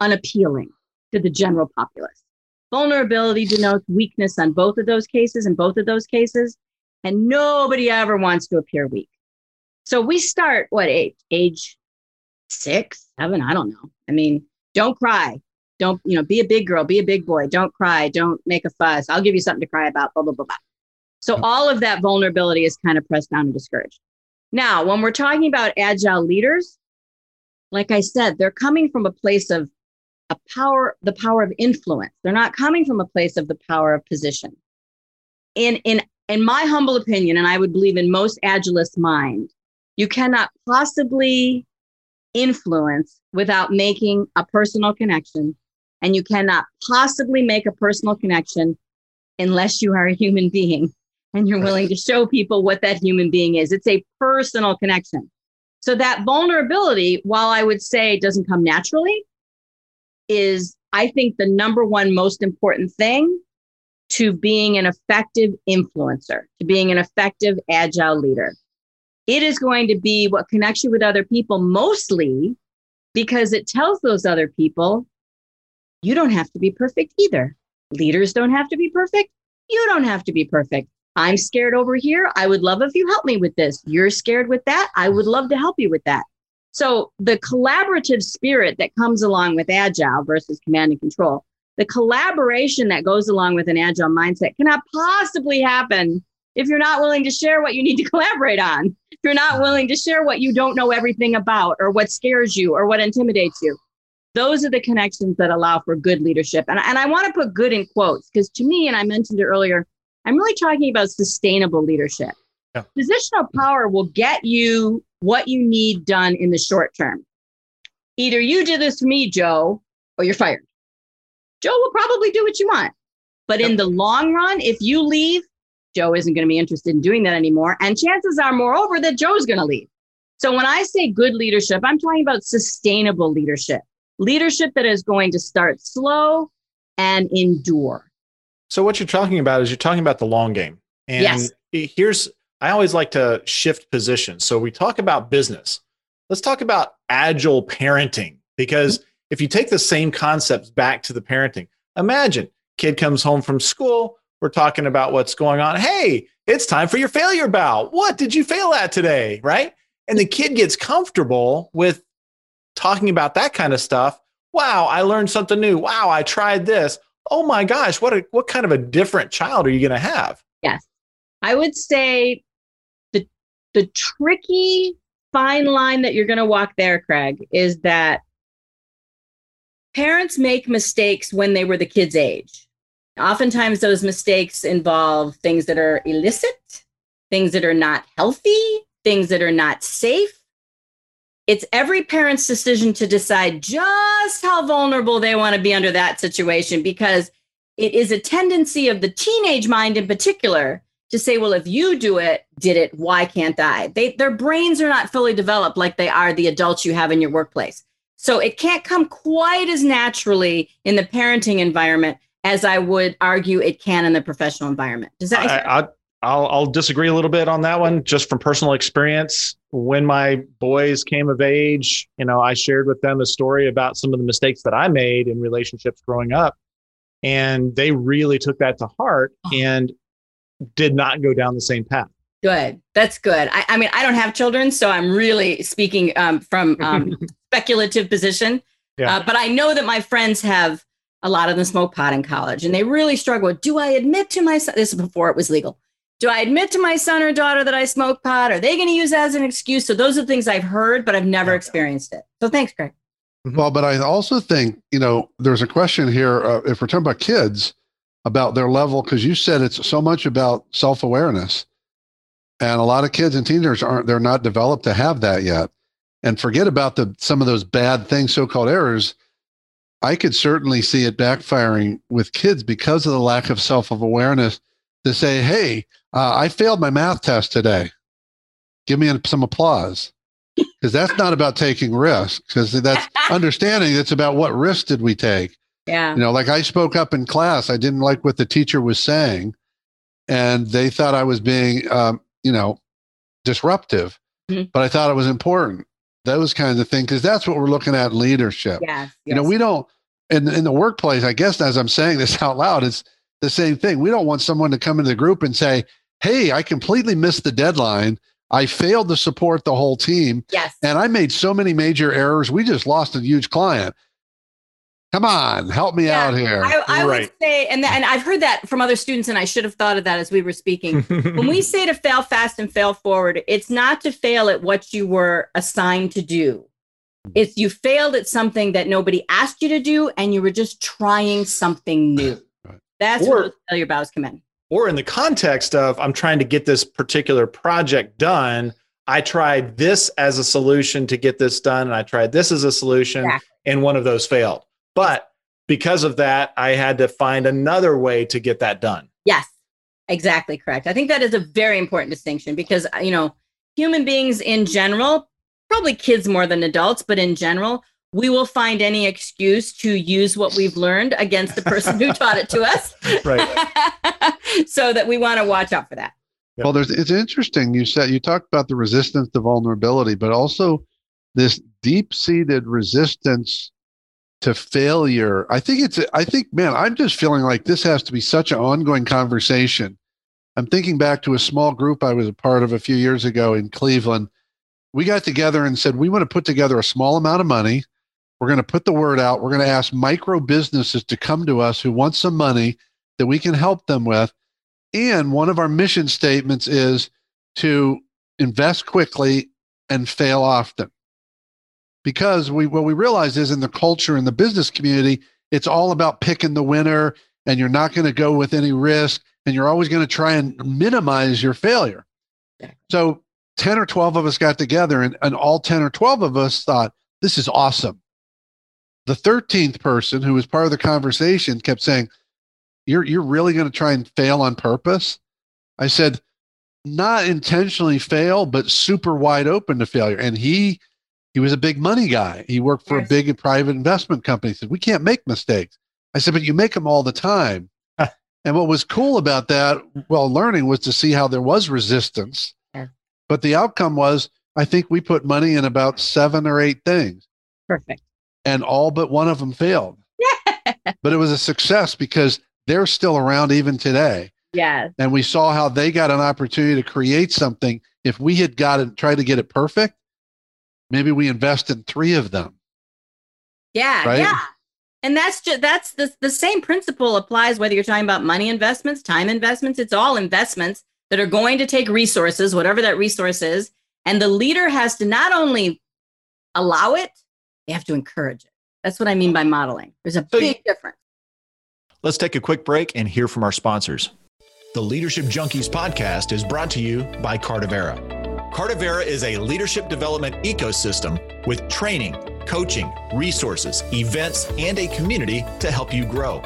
unappealing to the general populace. Vulnerability denotes weakness on both of those cases, in both of those cases, and nobody ever wants to appear weak. So we start what age? Age six, seven? I don't know. I mean, don't cry. Don't, you know, be a big girl, be a big boy. Don't cry. Don't make a fuss. I'll give you something to cry about, blah, blah, blah, blah. So all of that vulnerability is kind of pressed down and discouraged. Now, when we're talking about agile leaders, like I said, they're coming from a place of a power, the power of influence. They're not coming from a place of the power of position. In in in my humble opinion, and I would believe in most agilist mind, you cannot possibly influence without making a personal connection. And you cannot possibly make a personal connection unless you are a human being and you're willing to show people what that human being is. It's a personal connection. So that vulnerability, while I would say doesn't come naturally, is I think the number one most important thing to being an effective influencer, to being an effective agile leader. It is going to be what connects you with other people mostly because it tells those other people you don't have to be perfect either. Leaders don't have to be perfect. You don't have to be perfect. I'm scared over here. I would love if you help me with this. You're scared with that. I would love to help you with that. So the collaborative spirit that comes along with agile versus command and control, the collaboration that goes along with an agile mindset cannot possibly happen if you're not willing to share what you need to collaborate on. If you're not willing to share what you don't know everything about or what scares you or what intimidates you. Those are the connections that allow for good leadership. And, and I want to put good in quotes because to me, and I mentioned it earlier, I'm really talking about sustainable leadership. Yeah. Positional power will get you what you need done in the short term. Either you do this for me, Joe, or you're fired. Joe will probably do what you want. But yep. in the long run, if you leave, Joe isn't going to be interested in doing that anymore. And chances are, moreover, that Joe's going to leave. So when I say good leadership, I'm talking about sustainable leadership, leadership that is going to start slow and endure. So what you're talking about is you're talking about the long game. And yes. here's I always like to shift positions. So we talk about business. Let's talk about agile parenting because mm-hmm. if you take the same concepts back to the parenting, imagine kid comes home from school, we're talking about what's going on. Hey, it's time for your failure bow. What did you fail at today? Right? And the kid gets comfortable with talking about that kind of stuff. Wow, I learned something new. Wow, I tried this. Oh my gosh, what a, what kind of a different child are you going to have? Yes. I would say the the tricky fine line that you're going to walk there, Craig, is that parents make mistakes when they were the kid's age. Oftentimes, those mistakes involve things that are illicit, things that are not healthy, things that are not safe. It's every parent's decision to decide just how vulnerable they want to be under that situation because it is a tendency of the teenage mind in particular to say, well, if you do it, did it, why can't I? They, their brains are not fully developed like they are the adults you have in your workplace. So it can't come quite as naturally in the parenting environment as I would argue it can in the professional environment. Does that? I, I'll, I'll disagree a little bit on that one, just from personal experience. When my boys came of age, you know, I shared with them a story about some of the mistakes that I made in relationships growing up, and they really took that to heart. Oh. And did not go down the same path. Good. That's good. I, I mean, I don't have children, so I'm really speaking um, from um, speculative position. Yeah. Uh, but I know that my friends have a lot of them smoke pot in college, and they really struggle. Do I admit to my son? This is before it was legal. Do I admit to my son or daughter that I smoke pot? Are they going to use that as an excuse? So those are things I've heard, but I've never experienced it. So thanks, Greg. Well, but I also think, you know, there's a question here. Uh, if we're talking about kids, about their level, because you said it's so much about self awareness. And a lot of kids and teenagers aren't, they're not developed to have that yet. And forget about the some of those bad things, so called errors. I could certainly see it backfiring with kids because of the lack of self awareness to say, hey, uh, I failed my math test today. Give me some applause. Because that's not about taking risks, because that's understanding. It's about what risk did we take. Yeah. You know, like I spoke up in class. I didn't like what the teacher was saying, and they thought I was being, um, you know, disruptive. Mhm. But I thought it was important. Those kinds of things, because that's what we're looking at in leadership. Yes. You know, we don't in in the workplace. I guess as I'm saying this out loud, it's the same thing. We don't want someone to come into the group and say, "Hey, I completely missed the deadline. I failed to support the whole team, Yes. and I made so many major errors. We just lost a huge client. Come on, help me Yeah, out here." I, I would say, and th- and I've heard that from other students, and I should have thought of that as we were speaking. when we say to fail fast and fail forward, it's not to fail at what you were assigned to do. It's you failed at something that nobody asked you to do, and you were just trying something new. That's Or- where those failure bows come in. or in the context of I'm trying to get this particular project done. I tried this as a solution to get this done, and I tried this as a solution, Exactly. and one of those failed. But because of that, I had to find another way to get that done. Yes, exactly correct. I think that is a very important distinction because, uh, you know, human beings in general, probably kids more than adults, but in general, we will find any excuse to use what we've learned against the person who taught it to us. Right. so that we want to watch out for that. Well, there's it's interesting. You said you talked about the resistance to vulnerability, but also this deep-seated resistance to failure. I think it's I think man, I'm just feeling like this has to be such an ongoing conversation. I'm thinking back to a small group I was a part of a few years ago in Cleveland. We got together and said we want to put together a small amount of money. We're going to put the word out. We're going to ask micro businesses to come to us who want some money that we can help them with. And one of our mission statements is to invest quickly and fail often. Because we what we realize is in the culture in the business community, it's all about picking the winner and you're not going to go with any risk and you're always going to try and minimize your failure. So 10 or 12 of us got together and, and all 10 or 12 of us thought, this is awesome. The 13th person who was part of the conversation kept saying, you're you're really going to try and fail on purpose? I said not intentionally fail but super wide open to failure. And he he was a big money guy. He worked for Yes. a big private investment company. He said we can't make mistakes. I said but you make them all the time. And what was cool about that well learning was to see how there was resistance. Yeah. but the outcome was i think we put money in about seven or eight things. Perfect. And all but one of them failed but it was a success because they're still around even today Yes. and we saw how they got an opportunity to create something if we had got it tried to get it perfect maybe we invest in three of them Yeah. Right? Yeah. And that's just that's the the same principle applies whether you're talking about money investments, time investments. It's all investments that are going to take resources, whatever that resource is, and the leader has to not only allow it, they have to encourage it. That's what I mean by modeling. There's a So big difference. Let's take a quick break and hear from our sponsors. The Leadership Junkies podcast is brought to you by Cardivera. Cardivera is a leadership development ecosystem with training, coaching, resources, events, and a community to help you grow.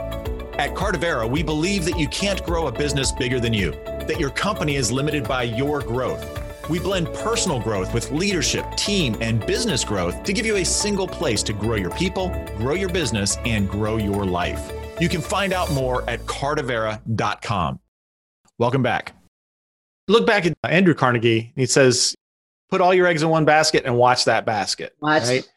At Cardivera, we believe that you can't grow a business bigger than you, that your company is limited by your growth. We blend personal growth with leadership, team, and business growth to give you a single place to grow your people, grow your business, and grow your life. You can find out more at cardivera.com. Welcome back. Look back at Andrew Carnegie. He says, "Put all your eggs in one basket and watch that basket." Watch. Right?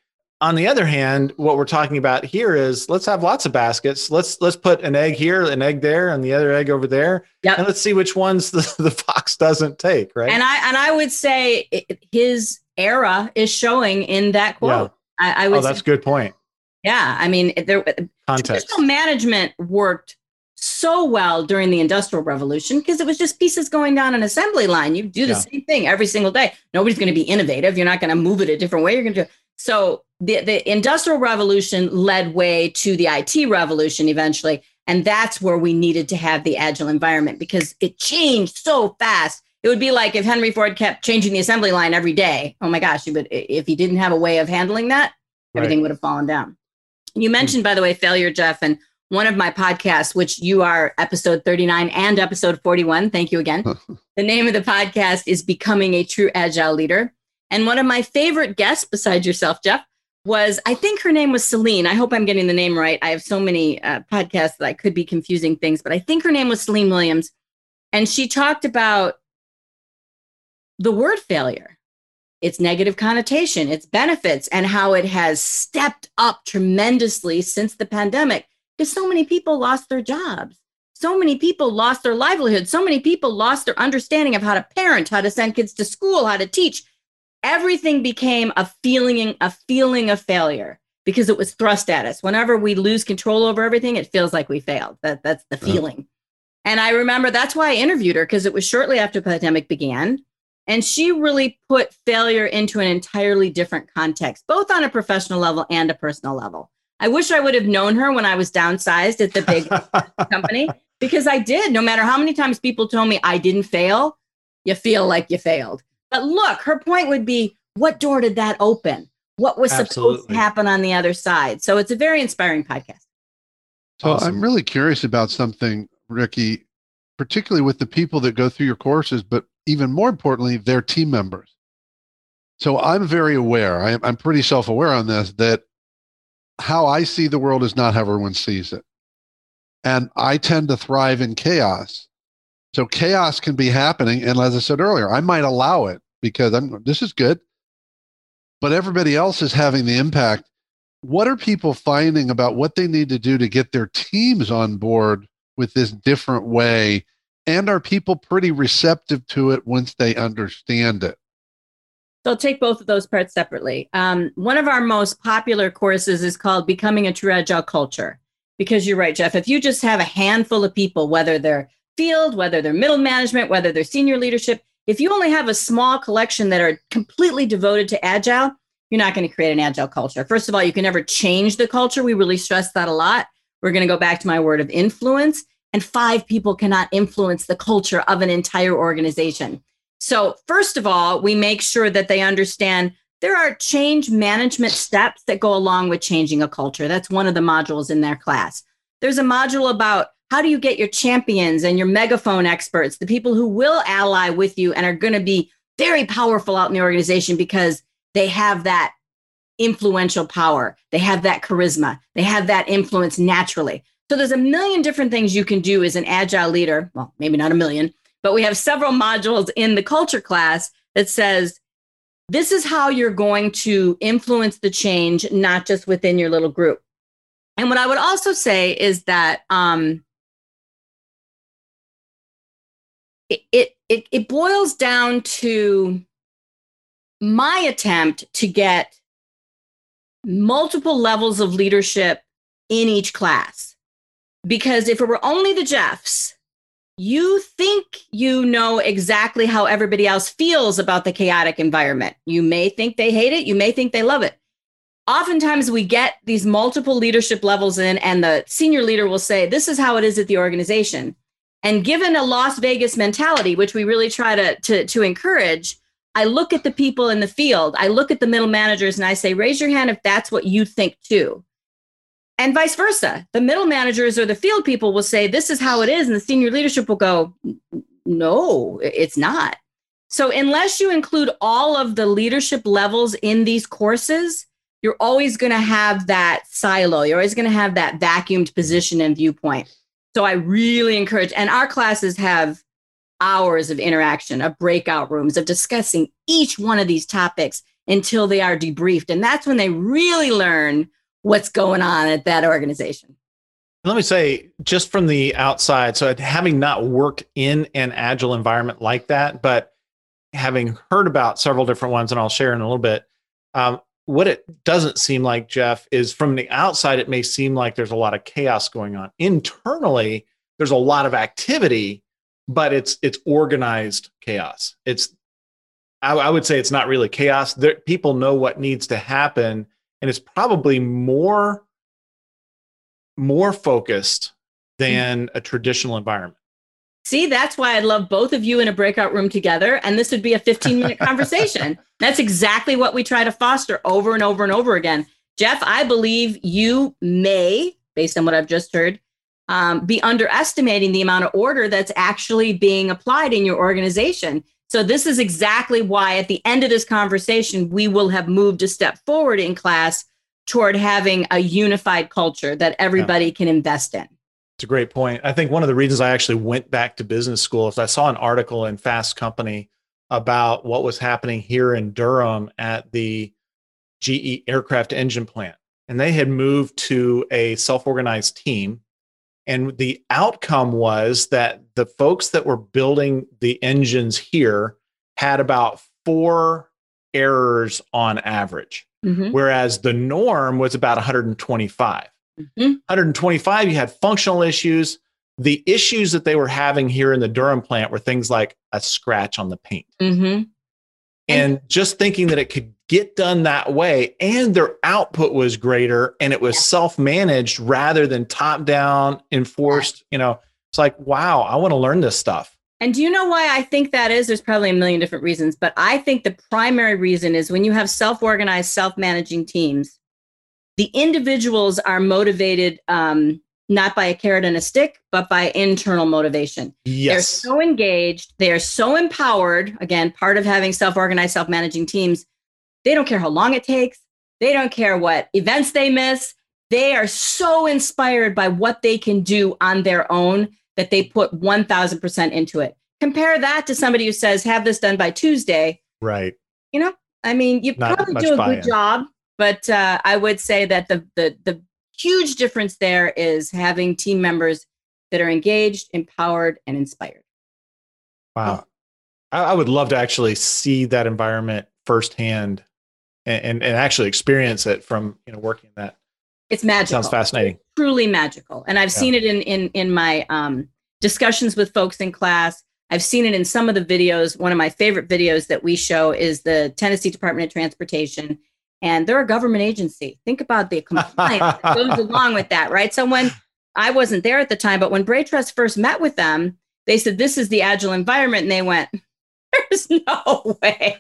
On the other hand, what we're talking about here is let's have lots of baskets. Let's let's put an egg here, an egg there, and the other egg over there, Yep. and let's see which ones the, the fox doesn't take. Right? And I and I would say his era is showing in that quote. I, I would oh, that's say, good point. yeah. I mean, there Context. traditional management worked so well during the industrial revolution because it was just pieces going down an assembly line you do the Yeah. same thing every single day nobody's going to be innovative you're not going to move it a different way you're going to do so the, the industrial revolution led way to the it revolution eventually and that's where we needed to have the agile environment because it changed so fast it would be like if henry ford kept changing the assembly line every day oh my gosh but if he didn't have a way of handling that everything would have fallen down you mentioned hmm. by the way failure jeff and one of my podcasts, which you are episode 39 and episode 41. Thank you again. the name of the podcast is Becoming a True Agile Leader. And one of my favorite guests, besides yourself, Jeff, was I think her name was Celine. I hope I'm getting the name right. I have so many uh, podcasts that I could be confusing things, but I think her name was Celine Williams. And she talked about the word failure, its negative connotation, its benefits, and how it has stepped up tremendously since the pandemic because so many people lost their jobs. So many people lost their livelihood. So many people lost their understanding of how to parent, how to send kids to school, how to teach. Everything became a feeling, a feeling of failure because it was thrust at us. Whenever we lose control over everything, it feels like we failed. That, that's the Yeah. feeling. And I remember that's why I interviewed her because it was shortly after the pandemic began. And she really put failure into an entirely different context, both on a professional level and a personal level. I wish I would have known her when I was downsized at the big company because I did. No matter how many times people told me I didn't fail, you feel like you failed. But look, her point would be what door did that open? What was supposed to happen on the other side? So it's a very inspiring podcast. So Awesome. I'm really curious about something, Ricky, particularly with the people that go through your courses, but even more importantly, their team members. So I'm very aware, I, I'm pretty self aware on this, that how I see the world is not how everyone sees it. And I tend to thrive in chaos. So chaos can be happening. And as I said earlier, I might allow it because I'm this is good. But everybody else is having the impact what are people finding about what they need to do to get their teams on board with this different way and are people pretty receptive to it once they understand it So I'll take both of those parts separately. Um, one of our most popular courses is called Becoming a True Agile Culture. Because you're right, Jeff, if you just have a handful of people, whether they're field, whether they're middle management, whether they're senior leadership, if you only have a small collection that are completely devoted to agile, you're not going to create an agile culture. First of all, you can never change the culture. We really stress that a lot. We're going to go back to my word of influence, and five people cannot influence the culture of an entire organization. So, first of all, we make sure that they understand there are change management steps that go along with changing a culture. That's one of the modules in their class. There's a module about how do you get your champions and your megaphone experts, the people who will ally with you and are going to be very powerful out in the organization because they have that influential power. They have that charisma. They have that influence naturally. So there's a million different things you can do as an agile leader. Well, maybe not a million, but we have several modules in the culture class that says this is how you're going to influence the change, not just within your little group. And what I would also say is that um, it, it it boils down to my attempt to get multiple levels of leadership in each class. Because if it were only the Jeffs, you think you know exactly how everybody else feels about the chaotic environment. You may think they hate it, you may think they love it. Oftentimes, we get these multiple leadership levels in, and the senior leader will say, This is how it is at the organization. And given a Las Vegas mentality, which we really try to, to, to encourage, I look at the people in the field, I look at the middle managers, and I say, Raise your hand if that's what you think too. And vice versa. The middle managers or the field people will say, This is how it is. And the senior leadership will go, No, it's not. So, unless you include all of the leadership levels in these courses, you're always going to have that silo. You're always going to have that vacuumed position and viewpoint. So, I really encourage, and our classes have hours of interaction, of breakout rooms, of discussing each one of these topics until they are debriefed. And that's when they really learn what's going on at that organization. Let me say, just from the outside, so having not worked in an agile environment like that, but having heard about several different ones, and I'll share in a little bit. Um, what it doesn't seem like, Jeff, is from the outside, it may seem like there's a lot of chaos going on. Internally, there's a lot of activity, but it's it's organized chaos. It's I, I would say it's not really chaos. There, people know what needs to happen, and it's probably more more focused than a traditional environment. See, that's why I love both of you in a breakout room together. And this would be a 15 minute conversation. That's exactly what we try to foster over and over and over again. Jeff, I believe you may, based on what I've just heard, um, be underestimating the amount of order that's actually being applied in your organization. So, this is exactly why at the end of this conversation, we will have moved a step forward in class toward having a unified culture that everybody yeah. can invest in. It's a great point. I think one of the reasons I actually went back to business school is I saw an article in Fast Company about what was happening here in Durham at the GE aircraft engine plant. And they had moved to a self organized team. And the outcome was that the folks that were building the engines here had about four errors on average mm-hmm. whereas the norm was about 125. Mm-hmm. 125, you had functional issues. The issues that they were having here in the Durham plant were things like a scratch on the paint. Mm-hmm. And, just thinking that it could get done that way and their output was greater and it was yeah. self-managed rather than top down enforced you know it's like wow i want to learn this stuff and do you know why I think that is? There's probably a million different reasons, but I think the primary reason is when you have self organized, self managing teams, the individuals are motivated um, not by a carrot and a stick, but by internal motivation. Yes. They're so engaged, they are so empowered. Again, part of having self organized, self managing teams, they don't care how long it takes, they don't care what events they miss. They are so inspired by what they can do on their own that they put 1000% into it. Compare that to somebody who says, have this done by Tuesday. Right. You know, I mean, you Not probably do a buy-in. good job, but uh, I would say that the, the, the huge difference there is having team members that are engaged, empowered, and inspired. Wow. I, I would love to actually see that environment firsthand and, and, and actually experience it from, you know, working that it's magical. Sounds fascinating. It's truly magical. And I've yeah. seen it in in in my um, discussions with folks in class. I've seen it in some of the videos. One of my favorite videos that we show is the Tennessee Department of Transportation. And they're a government agency. Think about the compliance that goes along with that, right? So when I wasn't there at the time, but when Brain Trust first met with them, they said, This is the agile environment. And they went, There's no way.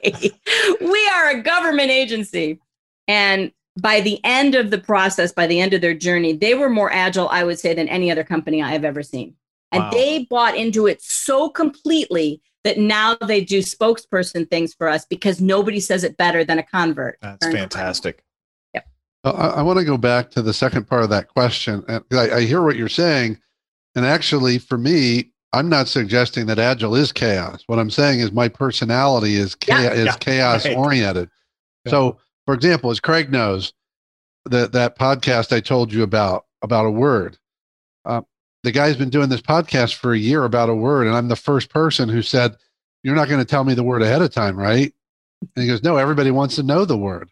we are a government agency. And by the end of the process, by the end of their journey, they were more agile, I would say, than any other company I have ever seen. And wow. they bought into it so completely that now they do spokesperson things for us because nobody says it better than a convert. That's fantastic. Yep. I, I want to go back to the second part of that question. And I, I hear what you're saying. And actually, for me, I'm not suggesting that agile is chaos. What I'm saying is my personality is, cha- yeah. is yeah. chaos right. oriented. Yeah. So for example, as Craig knows, that that podcast I told you about about a word. Uh, the guy's been doing this podcast for a year about a word, and I'm the first person who said, "You're not going to tell me the word ahead of time, right?" And he goes, "No, everybody wants to know the word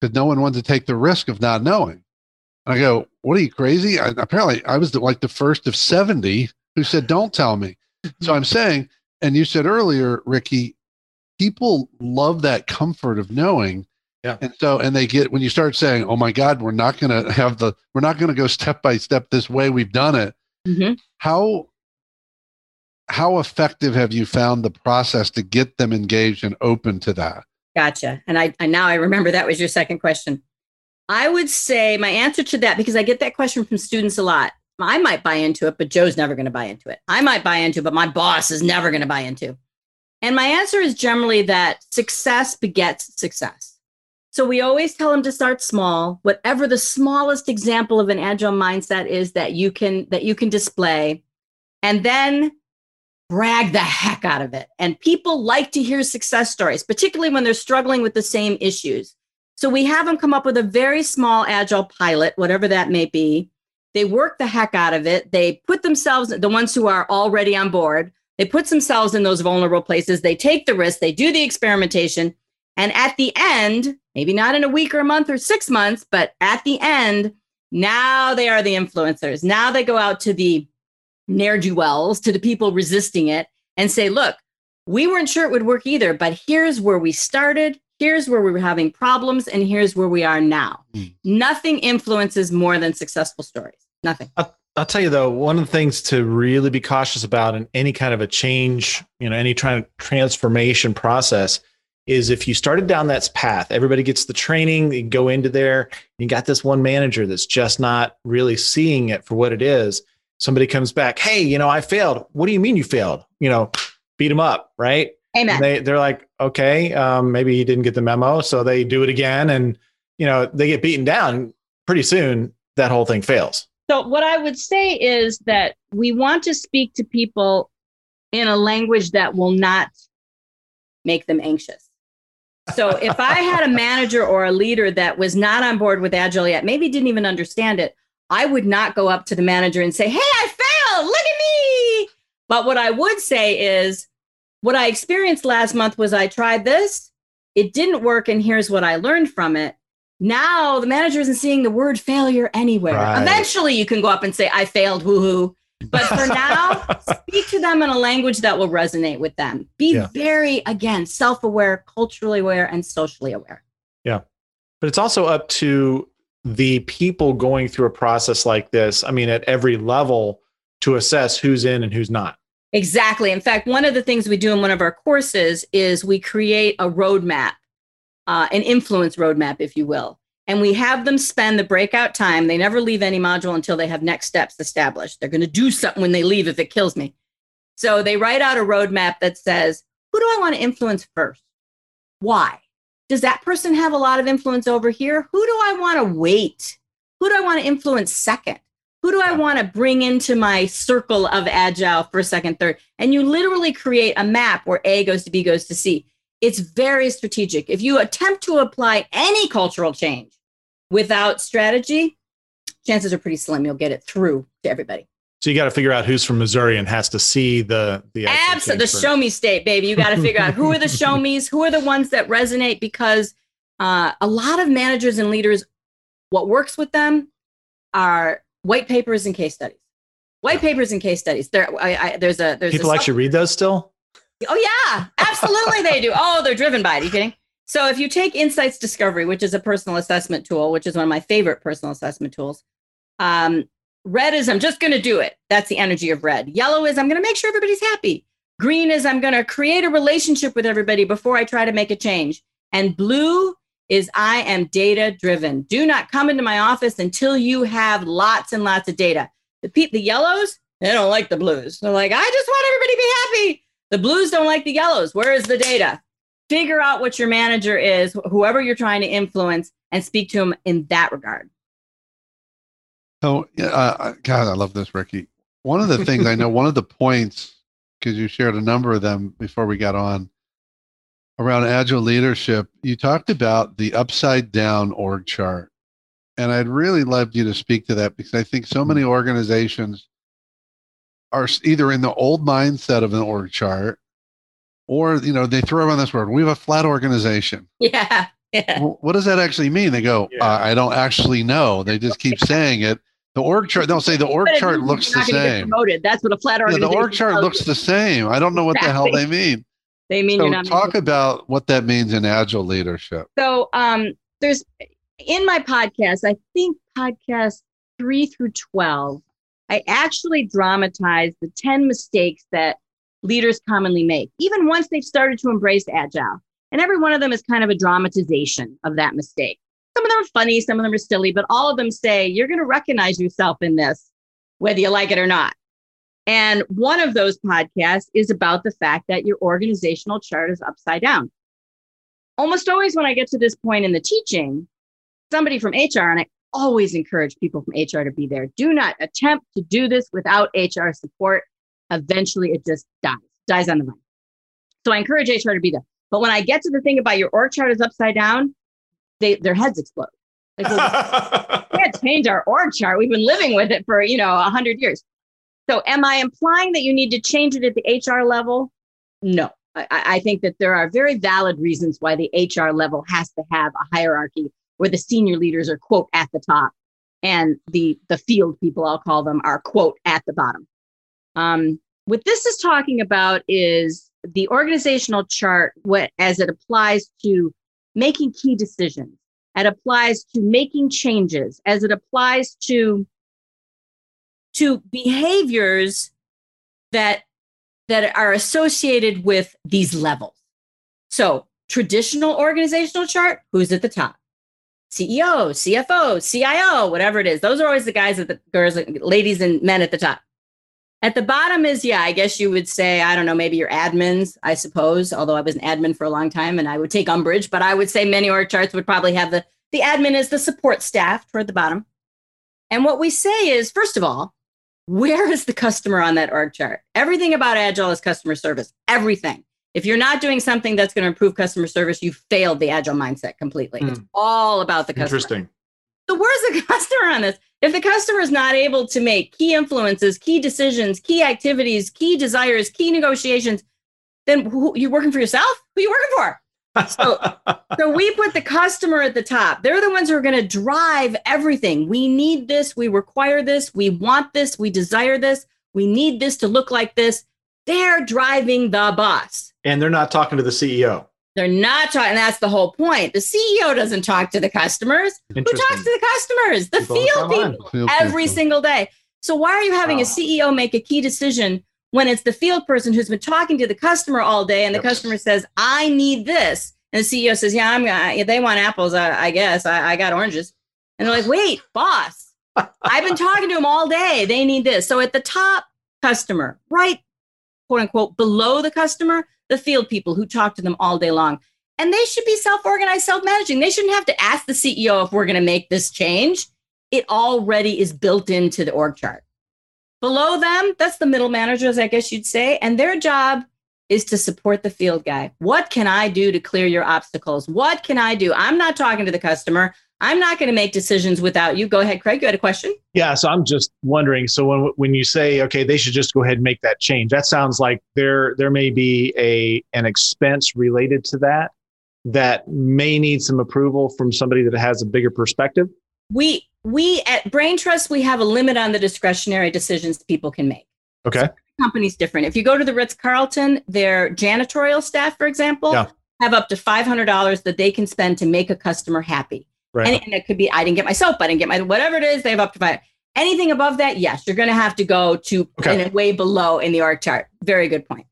because no one wants to take the risk of not knowing." And I go, "What are you crazy?" I, apparently, I was the, like the first of seventy who said, "Don't tell me." so I'm saying, and you said earlier, Ricky, people love that comfort of knowing yeah. And so, and they get when you start saying, "Oh my God, we're not going to have the, we're not going to go step by step this way. We've done it." Mm-hmm. How how effective have you found the process to get them engaged and open to that? Gotcha. And I, I now I remember that was your second question. I would say my answer to that because I get that question from students a lot. I might buy into it, but Joe's never going to buy into it. I might buy into it, but my boss is never going to buy into. And my answer is generally that success begets success. So we always tell them to start small, whatever the smallest example of an agile mindset is that you can that you can display. And then brag the heck out of it. And people like to hear success stories, particularly when they're struggling with the same issues. So we have them come up with a very small agile pilot, whatever that may be. They work the heck out of it. They put themselves, the ones who are already on board, they put themselves in those vulnerable places. They take the risk, they do the experimentation. And at the end, maybe not in a week or a month or six months, but at the end, now they are the influencers. Now they go out to the ne'er do wells, to the people resisting it, and say, look, we weren't sure it would work either, but here's where we started. Here's where we were having problems, and here's where we are now. Mm. Nothing influences more than successful stories. Nothing. I'll, I'll, tell you though, one of the things to really be cautious about in any kind of a change, you know, any kind of transformation process is if you started down that path, everybody gets the training, you go into there, you got this one manager that's just not really seeing it for what it is somebody comes back, hey, you know, I failed. What do you mean you failed? You know, beat them up, right? Amen. And they they're like, okay, um, maybe he didn't get the memo, so they do it again, and you know, they get beaten down. Pretty soon, that whole thing fails. So what I would say is that we want to speak to people in a language that will not make them anxious. So if I had a manager or a leader that was not on board with Agile yet, maybe didn't even understand it, I would not go up to the manager and say, Hey, I failed. Look at me. But what I would say is, what I experienced last month was I tried this, it didn't work, and here's what I learned from it. Now the manager isn't seeing the word failure anywhere. Right. Eventually, you can go up and say, I failed, woohoo. But for now, speak to them in a language that will resonate with them. Be yeah. very, again, self aware, culturally aware, and socially aware. Yeah. But it's also up to the people going through a process like this, I mean, at every level to assess who's in and who's not. Exactly. In fact, one of the things we do in one of our courses is we create a roadmap, uh, an influence roadmap, if you will. And we have them spend the breakout time. They never leave any module until they have next steps established. They're going to do something when they leave if it kills me. So they write out a roadmap that says, who do I want to influence first? Why? does that person have a lot of influence over here? Who do I want to wait? Who do I want to influence second? Who do I want to bring into my circle of agile for second, third? And you literally create a map where A goes to B goes to C. It's very strategic. If you attempt to apply any cultural change without strategy, chances are pretty slim you'll get it through to everybody. So you got to figure out who's from Missouri and has to see the the absolutely the show me state, baby. You got to figure out who are the show me's, who are the ones that resonate because uh, a lot of managers and leaders, what works with them are white papers and case studies. White papers and case studies. There, I, I, there's a there's people a, actually read those still. Oh yeah, absolutely they do. Oh, they're driven by it. Are you kidding? So if you take Insights Discovery, which is a personal assessment tool, which is one of my favorite personal assessment tools, um, Red is I'm just going to do it. That's the energy of red. Yellow is I'm going to make sure everybody's happy. Green is I'm going to create a relationship with everybody before I try to make a change. And blue is I am data driven. Do not come into my office until you have lots and lots of data. The pe- the yellows, they don't like the blues. They're like, I just want everybody to be happy. The blues don't like the yellows. Where is the data? Figure out what your manager is, whoever you're trying to influence, and speak to them in that regard. So, uh, God, I love this, Ricky. One of the things I know, one of the points, because you shared a number of them before we got on around agile leadership, you talked about the upside down org chart. And I'd really love you to speak to that because I think so many organizations are either in the old mindset of an org chart or, you know, they throw around this word. We have a flat organization. Yeah. Yeah. Well, what does that actually mean? They go, yeah. uh, I don't actually know. They just keep saying it. The org chart, they'll say the org chart looks the same. Promoted. That's what a flat organization. Yeah, the org chart looks you. the same. I don't know what exactly. the hell they mean. They mean so you're not. Talk about what that means in agile leadership. So, um, there's in my podcast, I think podcast three through twelve, I actually dramatized the ten mistakes that leaders commonly make, even once they've started to embrace agile. And every one of them is kind of a dramatization of that mistake. Some of them are funny, some of them are silly, but all of them say you're going to recognize yourself in this, whether you like it or not. And one of those podcasts is about the fact that your organizational chart is upside down. Almost always, when I get to this point in the teaching, somebody from HR, and I always encourage people from HR to be there. Do not attempt to do this without HR support. Eventually it just dies, dies on the vine. So I encourage HR to be there. But when I get to the thing about your org chart is upside down, they their heads explode. Like, well, we can't change our org chart. We've been living with it for you know a hundred years. So am I implying that you need to change it at the HR level? No. I, I think that there are very valid reasons why the HR level has to have a hierarchy where the senior leaders are quote at the top and the the field people I'll call them are quote at the bottom. Um, what this is talking about is the organizational chart what as it applies to making key decisions it applies to making changes as it applies to to behaviors that that are associated with these levels. So traditional organizational chart who's at the top? Ceo cfo cio whatever it is. Those are always the guys at the girls ladies and men at the top at the bottom is, yeah, I guess you would say, I don't know, maybe your admins, I suppose, although I was an admin for a long time and I would take umbrage, but I would say many org charts would probably have the, the admin is the support staff toward the bottom. And what we say is, first of all, where is the customer on that org chart? Everything about Agile is customer service, everything. If you're not doing something that's going to improve customer service, you failed the Agile mindset completely. Mm. It's hmm. all about the customer. Interesting. So where's the customer on this? If the customer is not able to make key influences, key decisions, key activities, key desires, key negotiations, then who, you working for yourself? Who are you working for? so, so we put the customer at the top. They're the ones who are going to drive everything. We need this. We require this. We want this. We desire this. We need this to look like this. They're driving the bus. And they're not talking to the CEO. They're not talking. And that's the whole point. The CEO doesn't talk to the customers. Who talks to the customers? The people field people field every people. single day. So why are you having wow. a CEO make a key decision when it's the field person who's been talking to the customer all day and the yep. customer says, "I need this," and the CEO says, "Yeah, I'm. Uh, they want apples. I, I guess I, I got oranges." And they're like, "Wait, boss, I've been talking to them all day. They need this." So at the top, customer, right, quote unquote, below the customer, the field people who talk to them all day long. And they should be self organized, self managing. They shouldn't have to ask the CEO if we're going to make this change. It already is built into the org chart. Below them, that's the middle managers, I guess you'd say. And their job is to support the field guy. What can I do to clear your obstacles? What can I do? I'm not talking to the customer. I'm not going to make decisions without you. Go ahead, Craig. You had a question? Yeah. So I'm just wondering. So when when you say okay, they should just go ahead and make that change, that sounds like there there may be a an expense related to that that may need some approval from somebody that has a bigger perspective. We we at Brain Trust we have a limit on the discretionary decisions people can make. Okay. So company's different. If you go to the Ritz Carlton, their janitorial staff, for example, yeah. have up to five hundred dollars that they can spend to make a customer happy. Right. And, and, it could be I didn't get my soap, I didn't get my whatever it is. They have up to five. Anything above that, yes, you're going to have to go to okay. way below in the org chart. Very good point.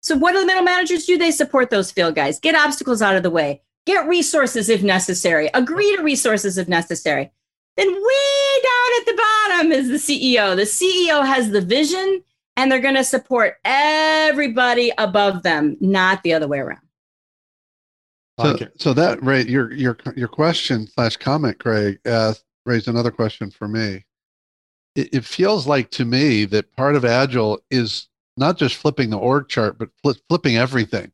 So what do the middle managers do? They support those field guys, get obstacles out of the way, get resources if necessary, agree to resources if necessary. Then way down at the bottom is the CEO. The CEO has the vision and they're going to support everybody above them, not the other way around. So, so that right, your your your question slash comment, Craig, uh, raised another question for me. It, it, feels like to me that part of Agile is not just flipping the org chart, but flip, flipping everything.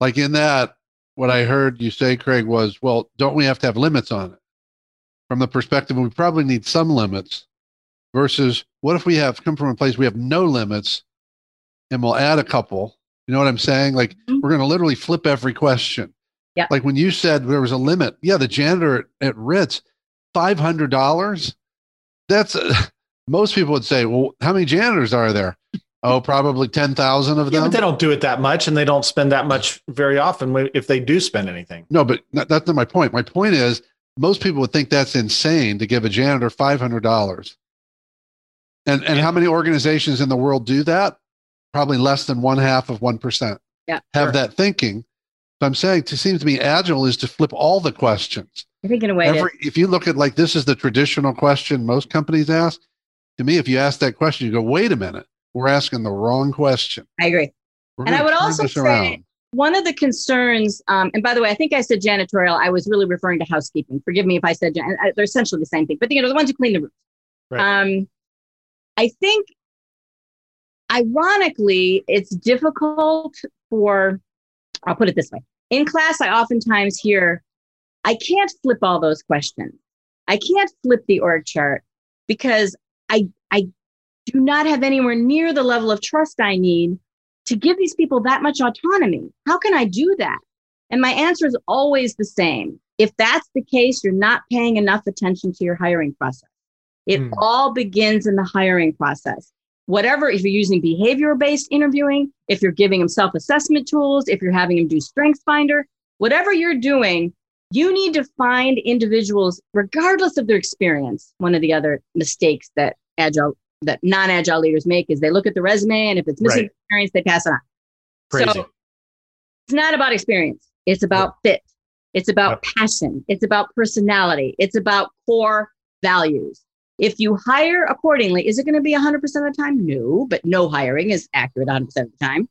Like in that, what I heard you say, Craig, was, well, don't we have to have limits on it? From the perspective, we probably need some limits. Versus, what if we have come from a place we have no limits, and we'll add a couple? You know what I'm saying? Like mm-hmm. we're going to literally flip every question yeah. Like when you said there was a limit. Yeah, the janitor at, at Ritz, five hundred dollars. That's uh, most people would say, well, how many janitors are there? Oh, probably ten thousand of them. Yeah, but they don't do it that much, and they don't spend that much very often. If they do spend anything. No, but that's not my point. My point is, most people would think that's insane to give a janitor five hundred dollars. And and how many organizations in the world do that? Probably less than one half of one percent. Yeah, have sure. that thinking. So I'm saying it seems to me agile is to flip all the questions. You're thinking away. Every, if you look at like this is the traditional question most companies ask. To me, if you ask that question, you go, wait a minute, we're asking the wrong question. I agree. We're and I would also say around. one of the concerns, um, and by the way, I think I said janitorial. I was really referring to housekeeping. Forgive me if I said jan- they're essentially the same thing, but you know, the ones who clean the rooms. Right. Um, I think ironically, it's difficult for, I'll put it this way. In class, I oftentimes hear, I can't flip all those questions. I can't flip the org chart because I, I do not have anywhere near the level of trust I need to give these people that much autonomy. How can I do that? And my answer is always the same. If that's the case, you're not paying enough attention to your hiring process. It mm. all begins in the hiring process. Whatever, if you're using behavior based interviewing, if you're giving them self assessment tools, if you're having them do Strengths Finder, whatever you're doing, you need to find individuals, regardless of their experience. One of the other mistakes that agile, that non agile leaders make is they look at the resume and if it's missing right. experience, they pass it on. Crazy. So it's not about experience, it's about yep. fit, it's about yep. passion, it's about personality, it's about core values. If you hire accordingly, is it going to be 100% of the time? No, but no hiring is accurate 100% of the time.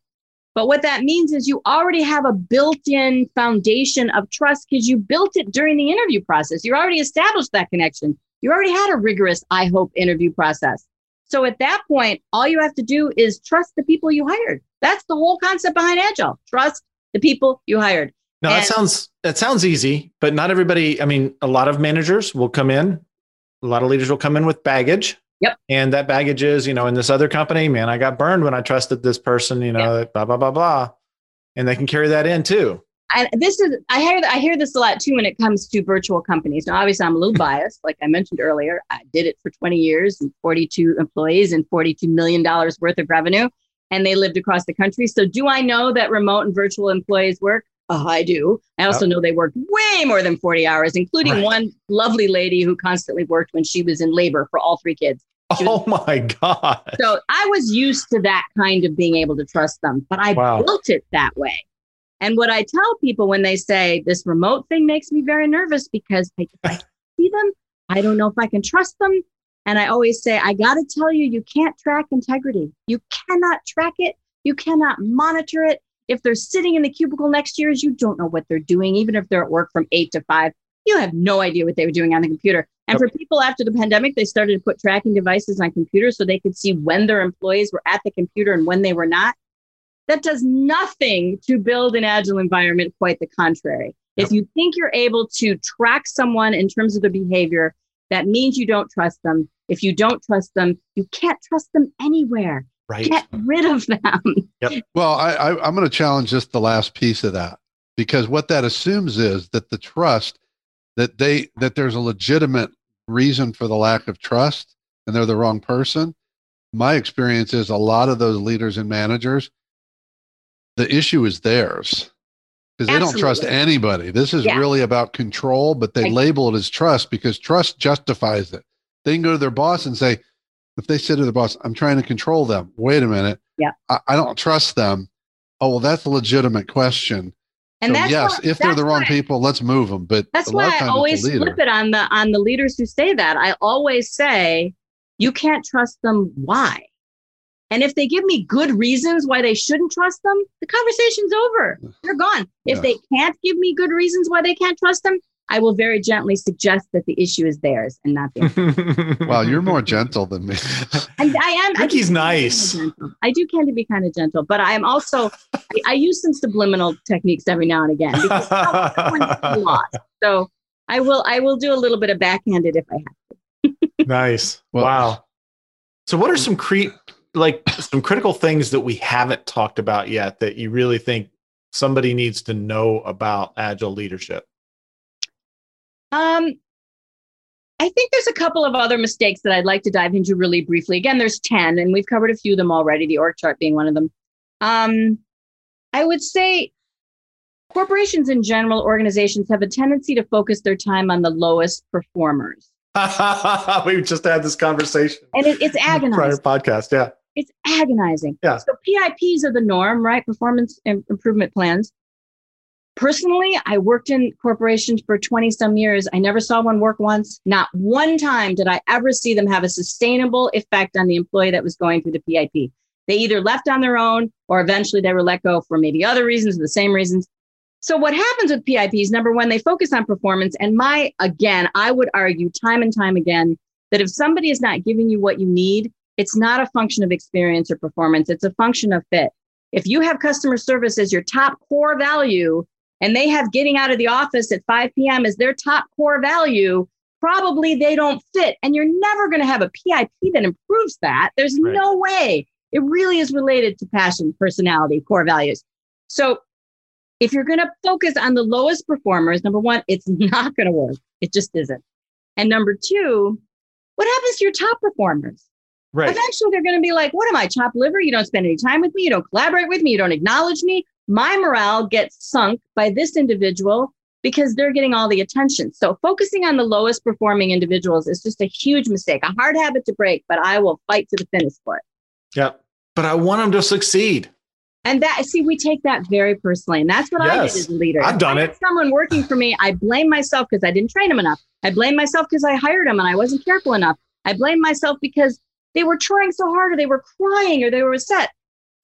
But what that means is you already have a built in foundation of trust because you built it during the interview process. You already established that connection. You already had a rigorous, I hope, interview process. So at that point, all you have to do is trust the people you hired. That's the whole concept behind Agile. Trust the people you hired. No, and- that sounds that sounds easy, but not everybody. I mean, a lot of managers will come in a lot of leaders will come in with baggage. Yep. And that baggage is, you know, in this other company, man, I got burned when I trusted this person, you know, yep. blah, blah, blah, blah. And they can carry that in too. And this is I hear I hear this a lot too when it comes to virtual companies. Now, obviously, I'm a little biased, like I mentioned earlier. I did it for 20 years and 42 employees and 42 million dollars worth of revenue, and they lived across the country. So, do I know that remote and virtual employees work? Oh, I do. I also know they worked way more than 40 hours, including right. one lovely lady who constantly worked when she was in labor for all three kids. oh my God. So I was used to that kind of being able to trust them, but I wow. built it that way. And what I tell people when they say this remote thing makes me very nervous because I, I see them, I don't know if I can trust them. And I always say, I got to tell you, you can't track integrity. You cannot track it. You cannot monitor it. If they're sitting in the cubicle next to yours, you don't know what they're doing. Even if they're at work from eight to five, you have no idea what they were doing on the computer. And for people after the pandemic, they started to put tracking devices on computers so they could see when their employees were at the computer and when they were not. That does nothing to build an agile environment, quite the contrary. Yep. If you think you're able to track someone in terms of their behavior, that means you don't trust them. If you don't trust them, you can't trust them anywhere. Right. Get rid of them. Yep. Well, I, I, I'm going to challenge just the last piece of that because what that assumes is that the trust that they that there's a legitimate reason for the lack of trust and they're the wrong person. My experience is a lot of those leaders and managers, the issue is theirs because they don't trust anybody. This is yeah. really about control, but they label it as trust because trust justifies it. They can go to their boss and say, if they say to the boss, I'm trying to control them, wait a minute. Yeah. I, I don't trust them. Oh, well, that's a legitimate question. And so yes, if they're the wrong people, let's move them. But that's why I always flip it on the on the leaders who say that. I always say, you can't trust them. Why? And if they give me good reasons why they shouldn't trust them, the conversation's over. They're gone. If yeah. they can't give me good reasons why they can't trust them, I will very gently suggest that the issue is theirs and not theirs. wow, you're more gentle than me. and I am. I he's nice. I do tend to be kind of gentle, but I am also. I, I use some subliminal techniques every now and again because lost. So I will. I will do a little bit of backhanded if I have to. nice. Well, wow. So, what are some cre- like some critical things that we haven't talked about yet that you really think somebody needs to know about agile leadership? Um, I think there's a couple of other mistakes that I'd like to dive into really briefly. Again, there's 10, and we've covered a few of them already, the org chart being one of them. Um, I would say corporations in general, organizations have a tendency to focus their time on the lowest performers. we just had this conversation. And it, it's agonizing. Prior podcast, yeah. It's agonizing. Yeah. So PIPs are the norm, right? Performance improvement plans. Personally, I worked in corporations for 20 some years. I never saw one work once. Not one time did I ever see them have a sustainable effect on the employee that was going through the PIP. They either left on their own or eventually they were let go for maybe other reasons, or the same reasons. So, what happens with PIPs? Number one, they focus on performance. And my, again, I would argue time and time again that if somebody is not giving you what you need, It's not a function of experience or performance, it's a function of fit. If you have customer service as your top core value and they have getting out of the office at 5 p.m. as their top core value, probably they don't fit. And you're never going to have a PIP that improves that. There's right. no way. It really is related to passion, personality, core values. So if you're going to focus on the lowest performers, number one, it's not going to work. It just isn't. And number two, what happens to your top performers? Right. Eventually, they're going to be like, What am I, chopped liver? You don't spend any time with me. You don't collaborate with me. You don't acknowledge me. My morale gets sunk by this individual because they're getting all the attention. So, focusing on the lowest performing individuals is just a huge mistake, a hard habit to break, but I will fight to the finish for it. Yep. But I want them to succeed. And that, see, we take that very personally. And that's what yes, I did as a leader. I've done it. Someone working for me, I blame myself because I didn't train them enough. I blame myself because I hired them and I wasn't careful enough. I blame myself because they were trying so hard or they were crying or they were upset.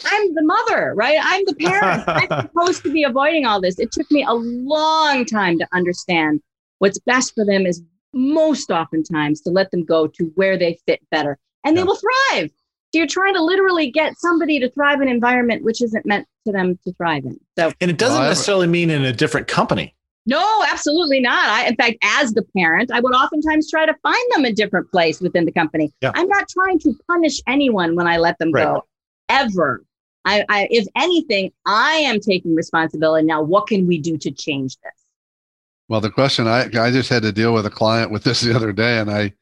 I'm the mother, right? I'm the parent. I'm supposed to be avoiding all this. It took me a long time to understand what's best for them is most oftentimes to let them go to where they fit better and they will thrive So you're trying to literally get somebody to thrive in an environment which isn't meant to them to thrive in. So, and it doesn't necessarily mean in a different company. No, absolutely not. I, in fact, as the parent, I would oftentimes try to find them a different place within the company. Yeah. I'm not trying to punish anyone when I let them right. go, ever. I, I, if anything, I am taking responsibility now. What can we do to change this? Well, the question I I just had to deal with a client with this the other day, and I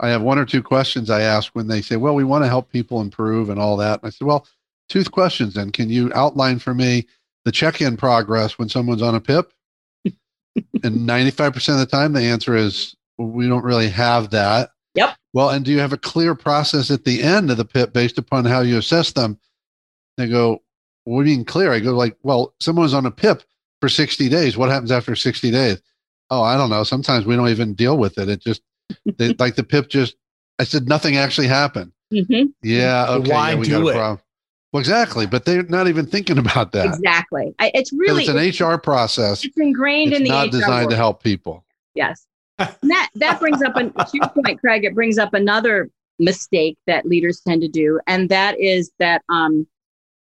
I have one or two questions I ask when they say, well, we want to help people improve and all that. And I said, well, two questions then. Can you outline for me the check in progress when someone's on a PIP? and 95% of the time, the answer is, well, we don't really have that. Yep. Well, and do you have a clear process at the end of the PIP based upon how you assess them? They go, what do you mean clear? I go like, well, someone's on a PIP for 60 days. What happens after 60 days? Oh, I don't know. Sometimes we don't even deal with it. It just they, like the pip just i said nothing actually happened mm-hmm. yeah okay why yeah, we do got a it problem. well exactly but they're not even thinking about that exactly I, it's really it's an hr process it's ingrained it's in the not HR designed world. to help people yes that that brings up an, to your point craig it brings up another mistake that leaders tend to do and that is that um,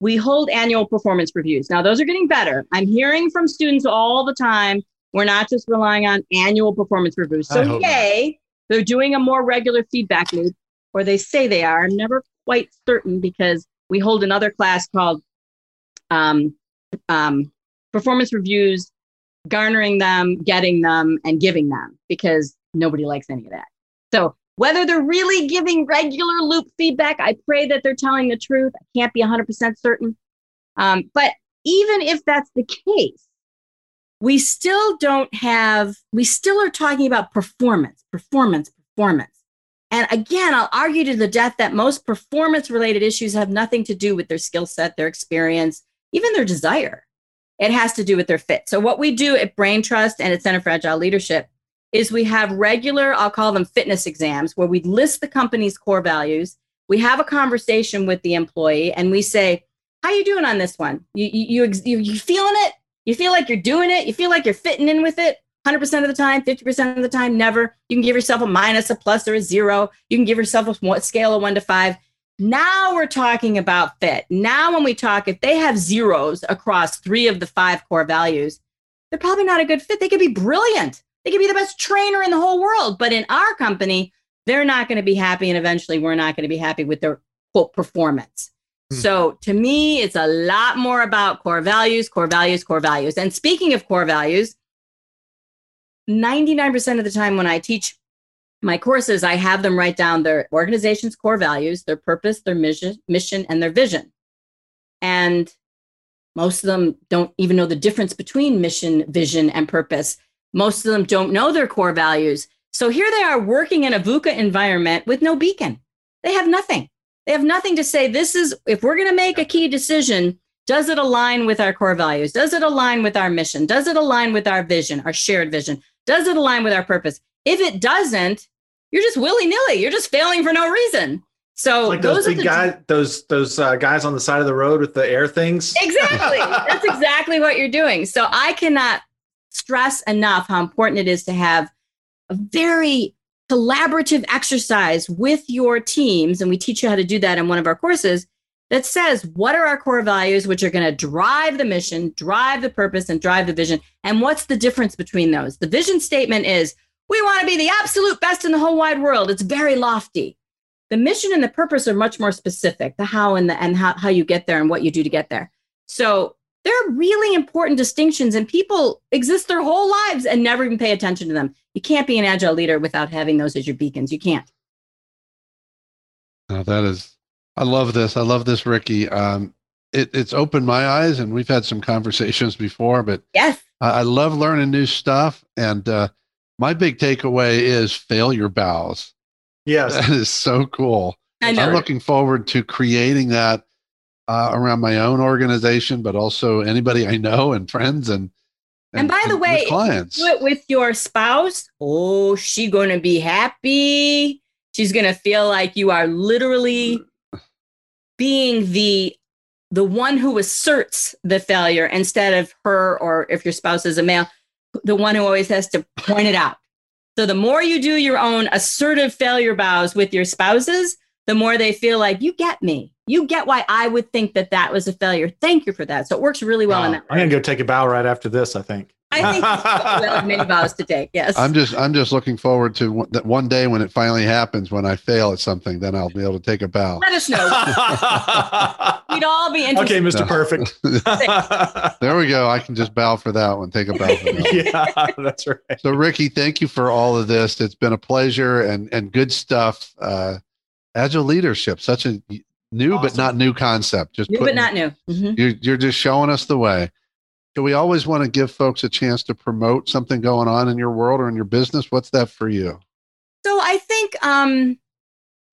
we hold annual performance reviews now those are getting better i'm hearing from students all the time we're not just relying on annual performance reviews so yay they're doing a more regular feedback loop, or they say they are. I'm never quite certain because we hold another class called um, um, performance reviews, garnering them, getting them, and giving them because nobody likes any of that. So whether they're really giving regular loop feedback, I pray that they're telling the truth. I can't be 100% certain. Um, but even if that's the case, we still don't have, we still are talking about performance, performance, performance. And again, I'll argue to the death that most performance related issues have nothing to do with their skill set, their experience, even their desire. It has to do with their fit. So, what we do at Brain Trust and at Center for Agile Leadership is we have regular, I'll call them fitness exams, where we list the company's core values. We have a conversation with the employee and we say, How you doing on this one? You, you, you, you feeling it? You feel like you're doing it. You feel like you're fitting in with it 100% of the time, 50% of the time, never. You can give yourself a minus, a plus, or a zero. You can give yourself a scale of one to five. Now we're talking about fit. Now, when we talk, if they have zeros across three of the five core values, they're probably not a good fit. They could be brilliant. They could be the best trainer in the whole world. But in our company, they're not going to be happy. And eventually, we're not going to be happy with their quote performance. Hmm. So to me, it's a lot more about core values, core values, core values. And speaking of core values, 99% of the time when I teach my courses, I have them write down their organization's core values, their purpose, their mission, mission, and their vision. And most of them don't even know the difference between mission, vision, and purpose. Most of them don't know their core values. So here they are working in a VUCA environment with no beacon. They have nothing. They have nothing to say. This is, if we're going to make a key decision, does it align with our core values? Does it align with our mission? Does it align with our vision, our shared vision? Does it align with our purpose? If it doesn't, you're just willy nilly. You're just failing for no reason. So like those, those big guys, those those uh, guys on the side of the road with the air things. Exactly. That's exactly what you're doing. So I cannot stress enough how important it is to have a very collaborative exercise with your teams, and we teach you how to do that in one of our courses that says what are our core values, which are going to drive the mission, drive the purpose, and drive the vision. And what's the difference between those? The vision statement is we want to be the absolute best in the whole wide world. It's very lofty. The mission and the purpose are much more specific, the how and the and how, how you get there and what you do to get there. So they're really important distinctions, and people exist their whole lives and never even pay attention to them. You can't be an agile leader without having those as your beacons. You can't. Now that is, I love this. I love this, Ricky. Um, it, it's opened my eyes, and we've had some conversations before, but yes, I, I love learning new stuff. And uh, my big takeaway is failure bows. Yes. That is so cool. I know. I'm looking forward to creating that uh, around my own organization, but also anybody I know and friends and And by the with way, clients. do it with your spouse, oh, she gonna be happy. She's gonna feel like you are literally being the the one who asserts the failure instead of her, or if your spouse is a male, the one who always has to point it out. So the more you do your own assertive failure bows with your spouses, the more they feel like you get me. You get why I would think that that was a failure. Thank you for that. So it works really well in that. I'm gonna go take a bow right after this. I think. I think we have many vows to take. Yes. I'm just I'm just looking forward to one, that one day when it finally happens when I fail at something, then I'll be able to take a bow. Let us know. We'd all be interested. okay, Mr. No. Perfect. There we go. I can just bow for that one. Take a bow for that. yeah, that's right. So Ricky, thank you for all of this. It's been a pleasure and and good stuff. Uh, agile leadership, such a new but not new concept. Just New but not new. Mhm. You're, you're just showing us the way. So we always want to give folks a chance to promote something going on in your world or in your business. What's that for you? So I think um,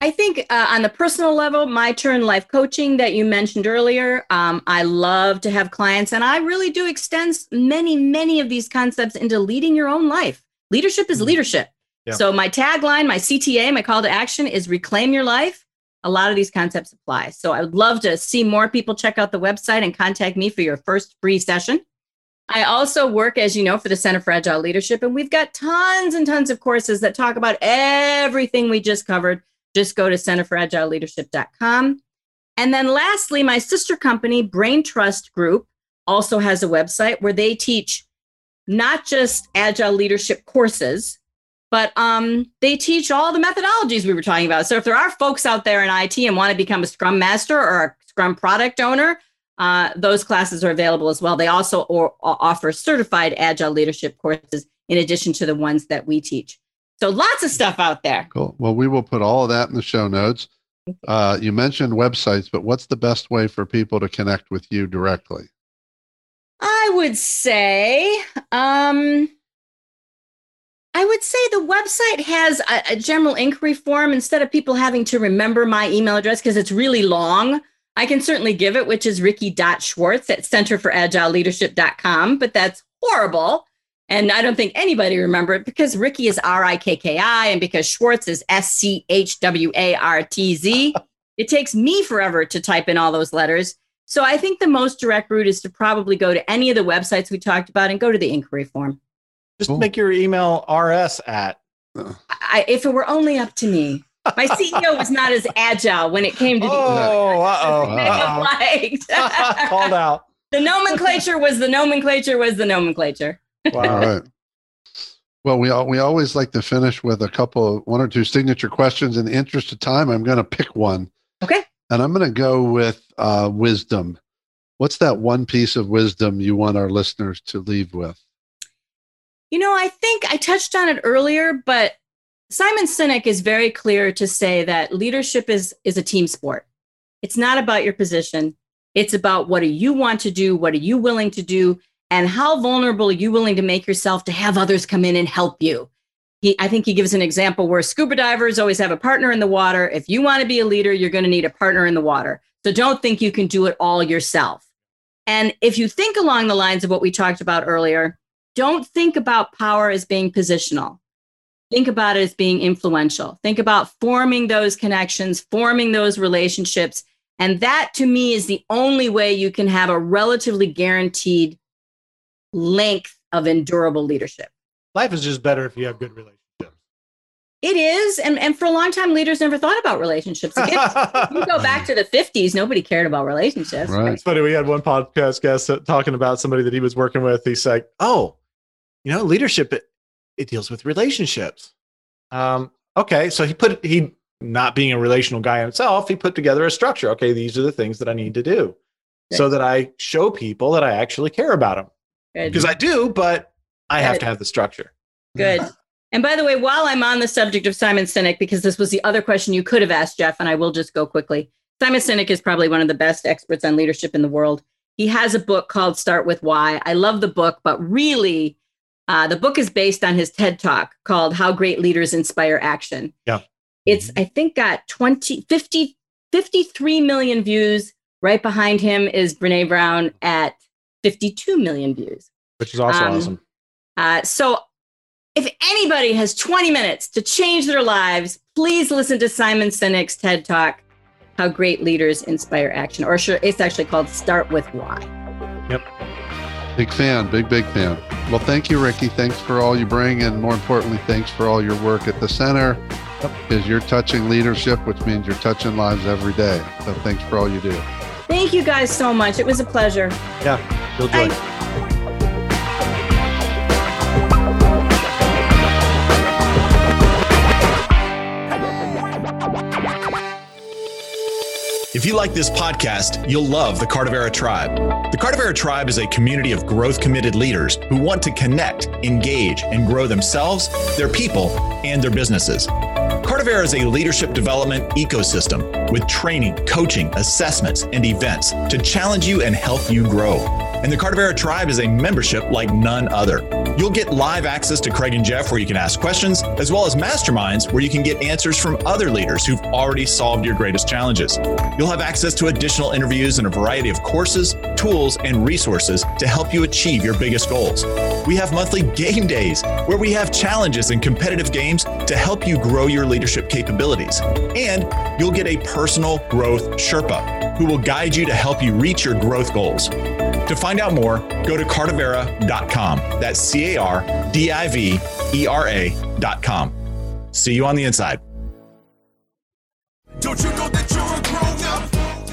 I think uh, on the personal level, my turn life coaching that you mentioned earlier. Um, I love to have clients, and I really do extend many, many of these concepts into leading your own life. Leadership is Mhm. leadership. Yeah. So my tagline, my CTA, my call to action is reclaim your life. A lot of these concepts apply. So I would love to see more people check out the website and contact me for your first free session. I also work, as you know, for the Center for Agile Leadership, and we've got tons and tons of courses that talk about everything we just covered. Just go to centerforagileleadership.com. And then lastly, my sister company, Brain Trust Group, also has a website where they teach not just agile leadership courses, but um, they teach all the methodologies we were talking about. So if there are folks out there in IT and want to become a Scrum Master or a Scrum product owner, uh, those classes are available as well. They also or, offer certified agile leadership courses in addition to the ones that we teach. So lots of stuff out there. Cool. Well, we will put all of that in the show notes. Uh, you mentioned websites, but what's the best way for people to connect with you directly? I would say, um, I would say the website has a, a general inquiry form instead of people having to remember my email address because it's really long. I can certainly give it, which is ricky.schwartz at centerforagileleadership.com, but that's horrible. And I don't think anybody remember it because Ricky is R I K K I and because Schwartz is S C H W A R T Z. It takes me forever to type in all those letters. So I think the most direct route is to probably go to any of the websites we talked about and go to the inquiry form. Just Cool. make your email RS at. I, if it were only up to me, my CEO was not as agile when it came to the Oh, uh May have oh. Called out. the nomenclature was the nomenclature was the nomenclature. All Wow. right. Well, we al- we always like to finish with a couple, one or two signature questions. In the interest of time, I'm going to pick one. Okay. And I'm going to go with uh, wisdom. What's that one piece of wisdom you want our listeners to leave with? You know, I think I touched on it earlier, but Simon Sinek is very clear to say that leadership is is a team sport. It's not about your position. It's about what do you want to do, what are you willing to do, and how vulnerable are you willing to make yourself to have others come in and help you. He, I think he gives an example where scuba divers always have a partner in the water. If you want to be a leader, you're going to need a partner in the water. So don't think you can do it all yourself. And if you think along the lines of what we talked about earlier, don't think about power as being positional. Think about it as being influential. Think about forming those connections, forming those relationships. And that to me is the only way you can have a relatively guaranteed length of endurable leadership. Life is just better if you have good relationships. It is, and and for a long time, leaders never thought about relationships. Again, you go back to the fifties, nobody cared about relationships. Right. It's funny. We had one podcast guest talking about somebody that he was working with. He's like, "Oh, you know, leadership it, it deals with relationships." Um, okay, so he put he not being a relational guy himself, he put together a structure. Okay, these are the things that I need to do, so that I show people that I actually care about them because I do, but I have to have the structure. Good. And by the way, while I'm on the subject of Simon Sinek, because this was the other question you could have asked Jeff, and I will just go quickly. Simon Sinek is probably one of the best experts on leadership in the world. He has a book called Start with Why. I love the book, but really, uh, the book is based on his TED talk called How Great Leaders Inspire Action. Yeah. It's, I think, got 20, 50, 53 million views. Right behind him is Brene Brown at 52 million views. Which is also Um, awesome. Uh, so, if anybody has 20 minutes to change their lives, please listen to Simon Sinek's TED Talk, How Great Leaders Inspire Action, or sure, it's actually called Start with Why. Big fan, big, big fan. Well, thank you, Ricky. Thanks for all you bring. And more importantly, thanks for all your work at the center because you're touching leadership, which means you're touching lives every day. So thanks for all you do. Thank you guys so much. It was a pleasure. Yeah, Bill Joy. Bye. If you like this podcast, you'll love the Cardivera Tribe. The Cardivera Tribe is a community of growth committed leaders who want to connect, engage, and grow themselves, their people, and their businesses. Cardivera is a leadership development ecosystem with training, coaching, assessments, and events to challenge you and help you grow. And the Cardivera Tribe is a membership like none other. You'll get live access to Craig and Jeff where you can ask questions, as well as masterminds where you can get answers from other leaders who've already solved your greatest challenges. You'll have access to additional interviews and a variety of courses, tools, and resources to help you achieve your biggest goals. We have monthly game days where we have challenges and competitive games to help you grow your leadership capabilities. And you'll get a personal growth Sherpa who will guide you to help you reach your growth goals. To find out more, go to cardivera.com. That's C A R D I V E R A.com. See you on the inside. Don't you that you're?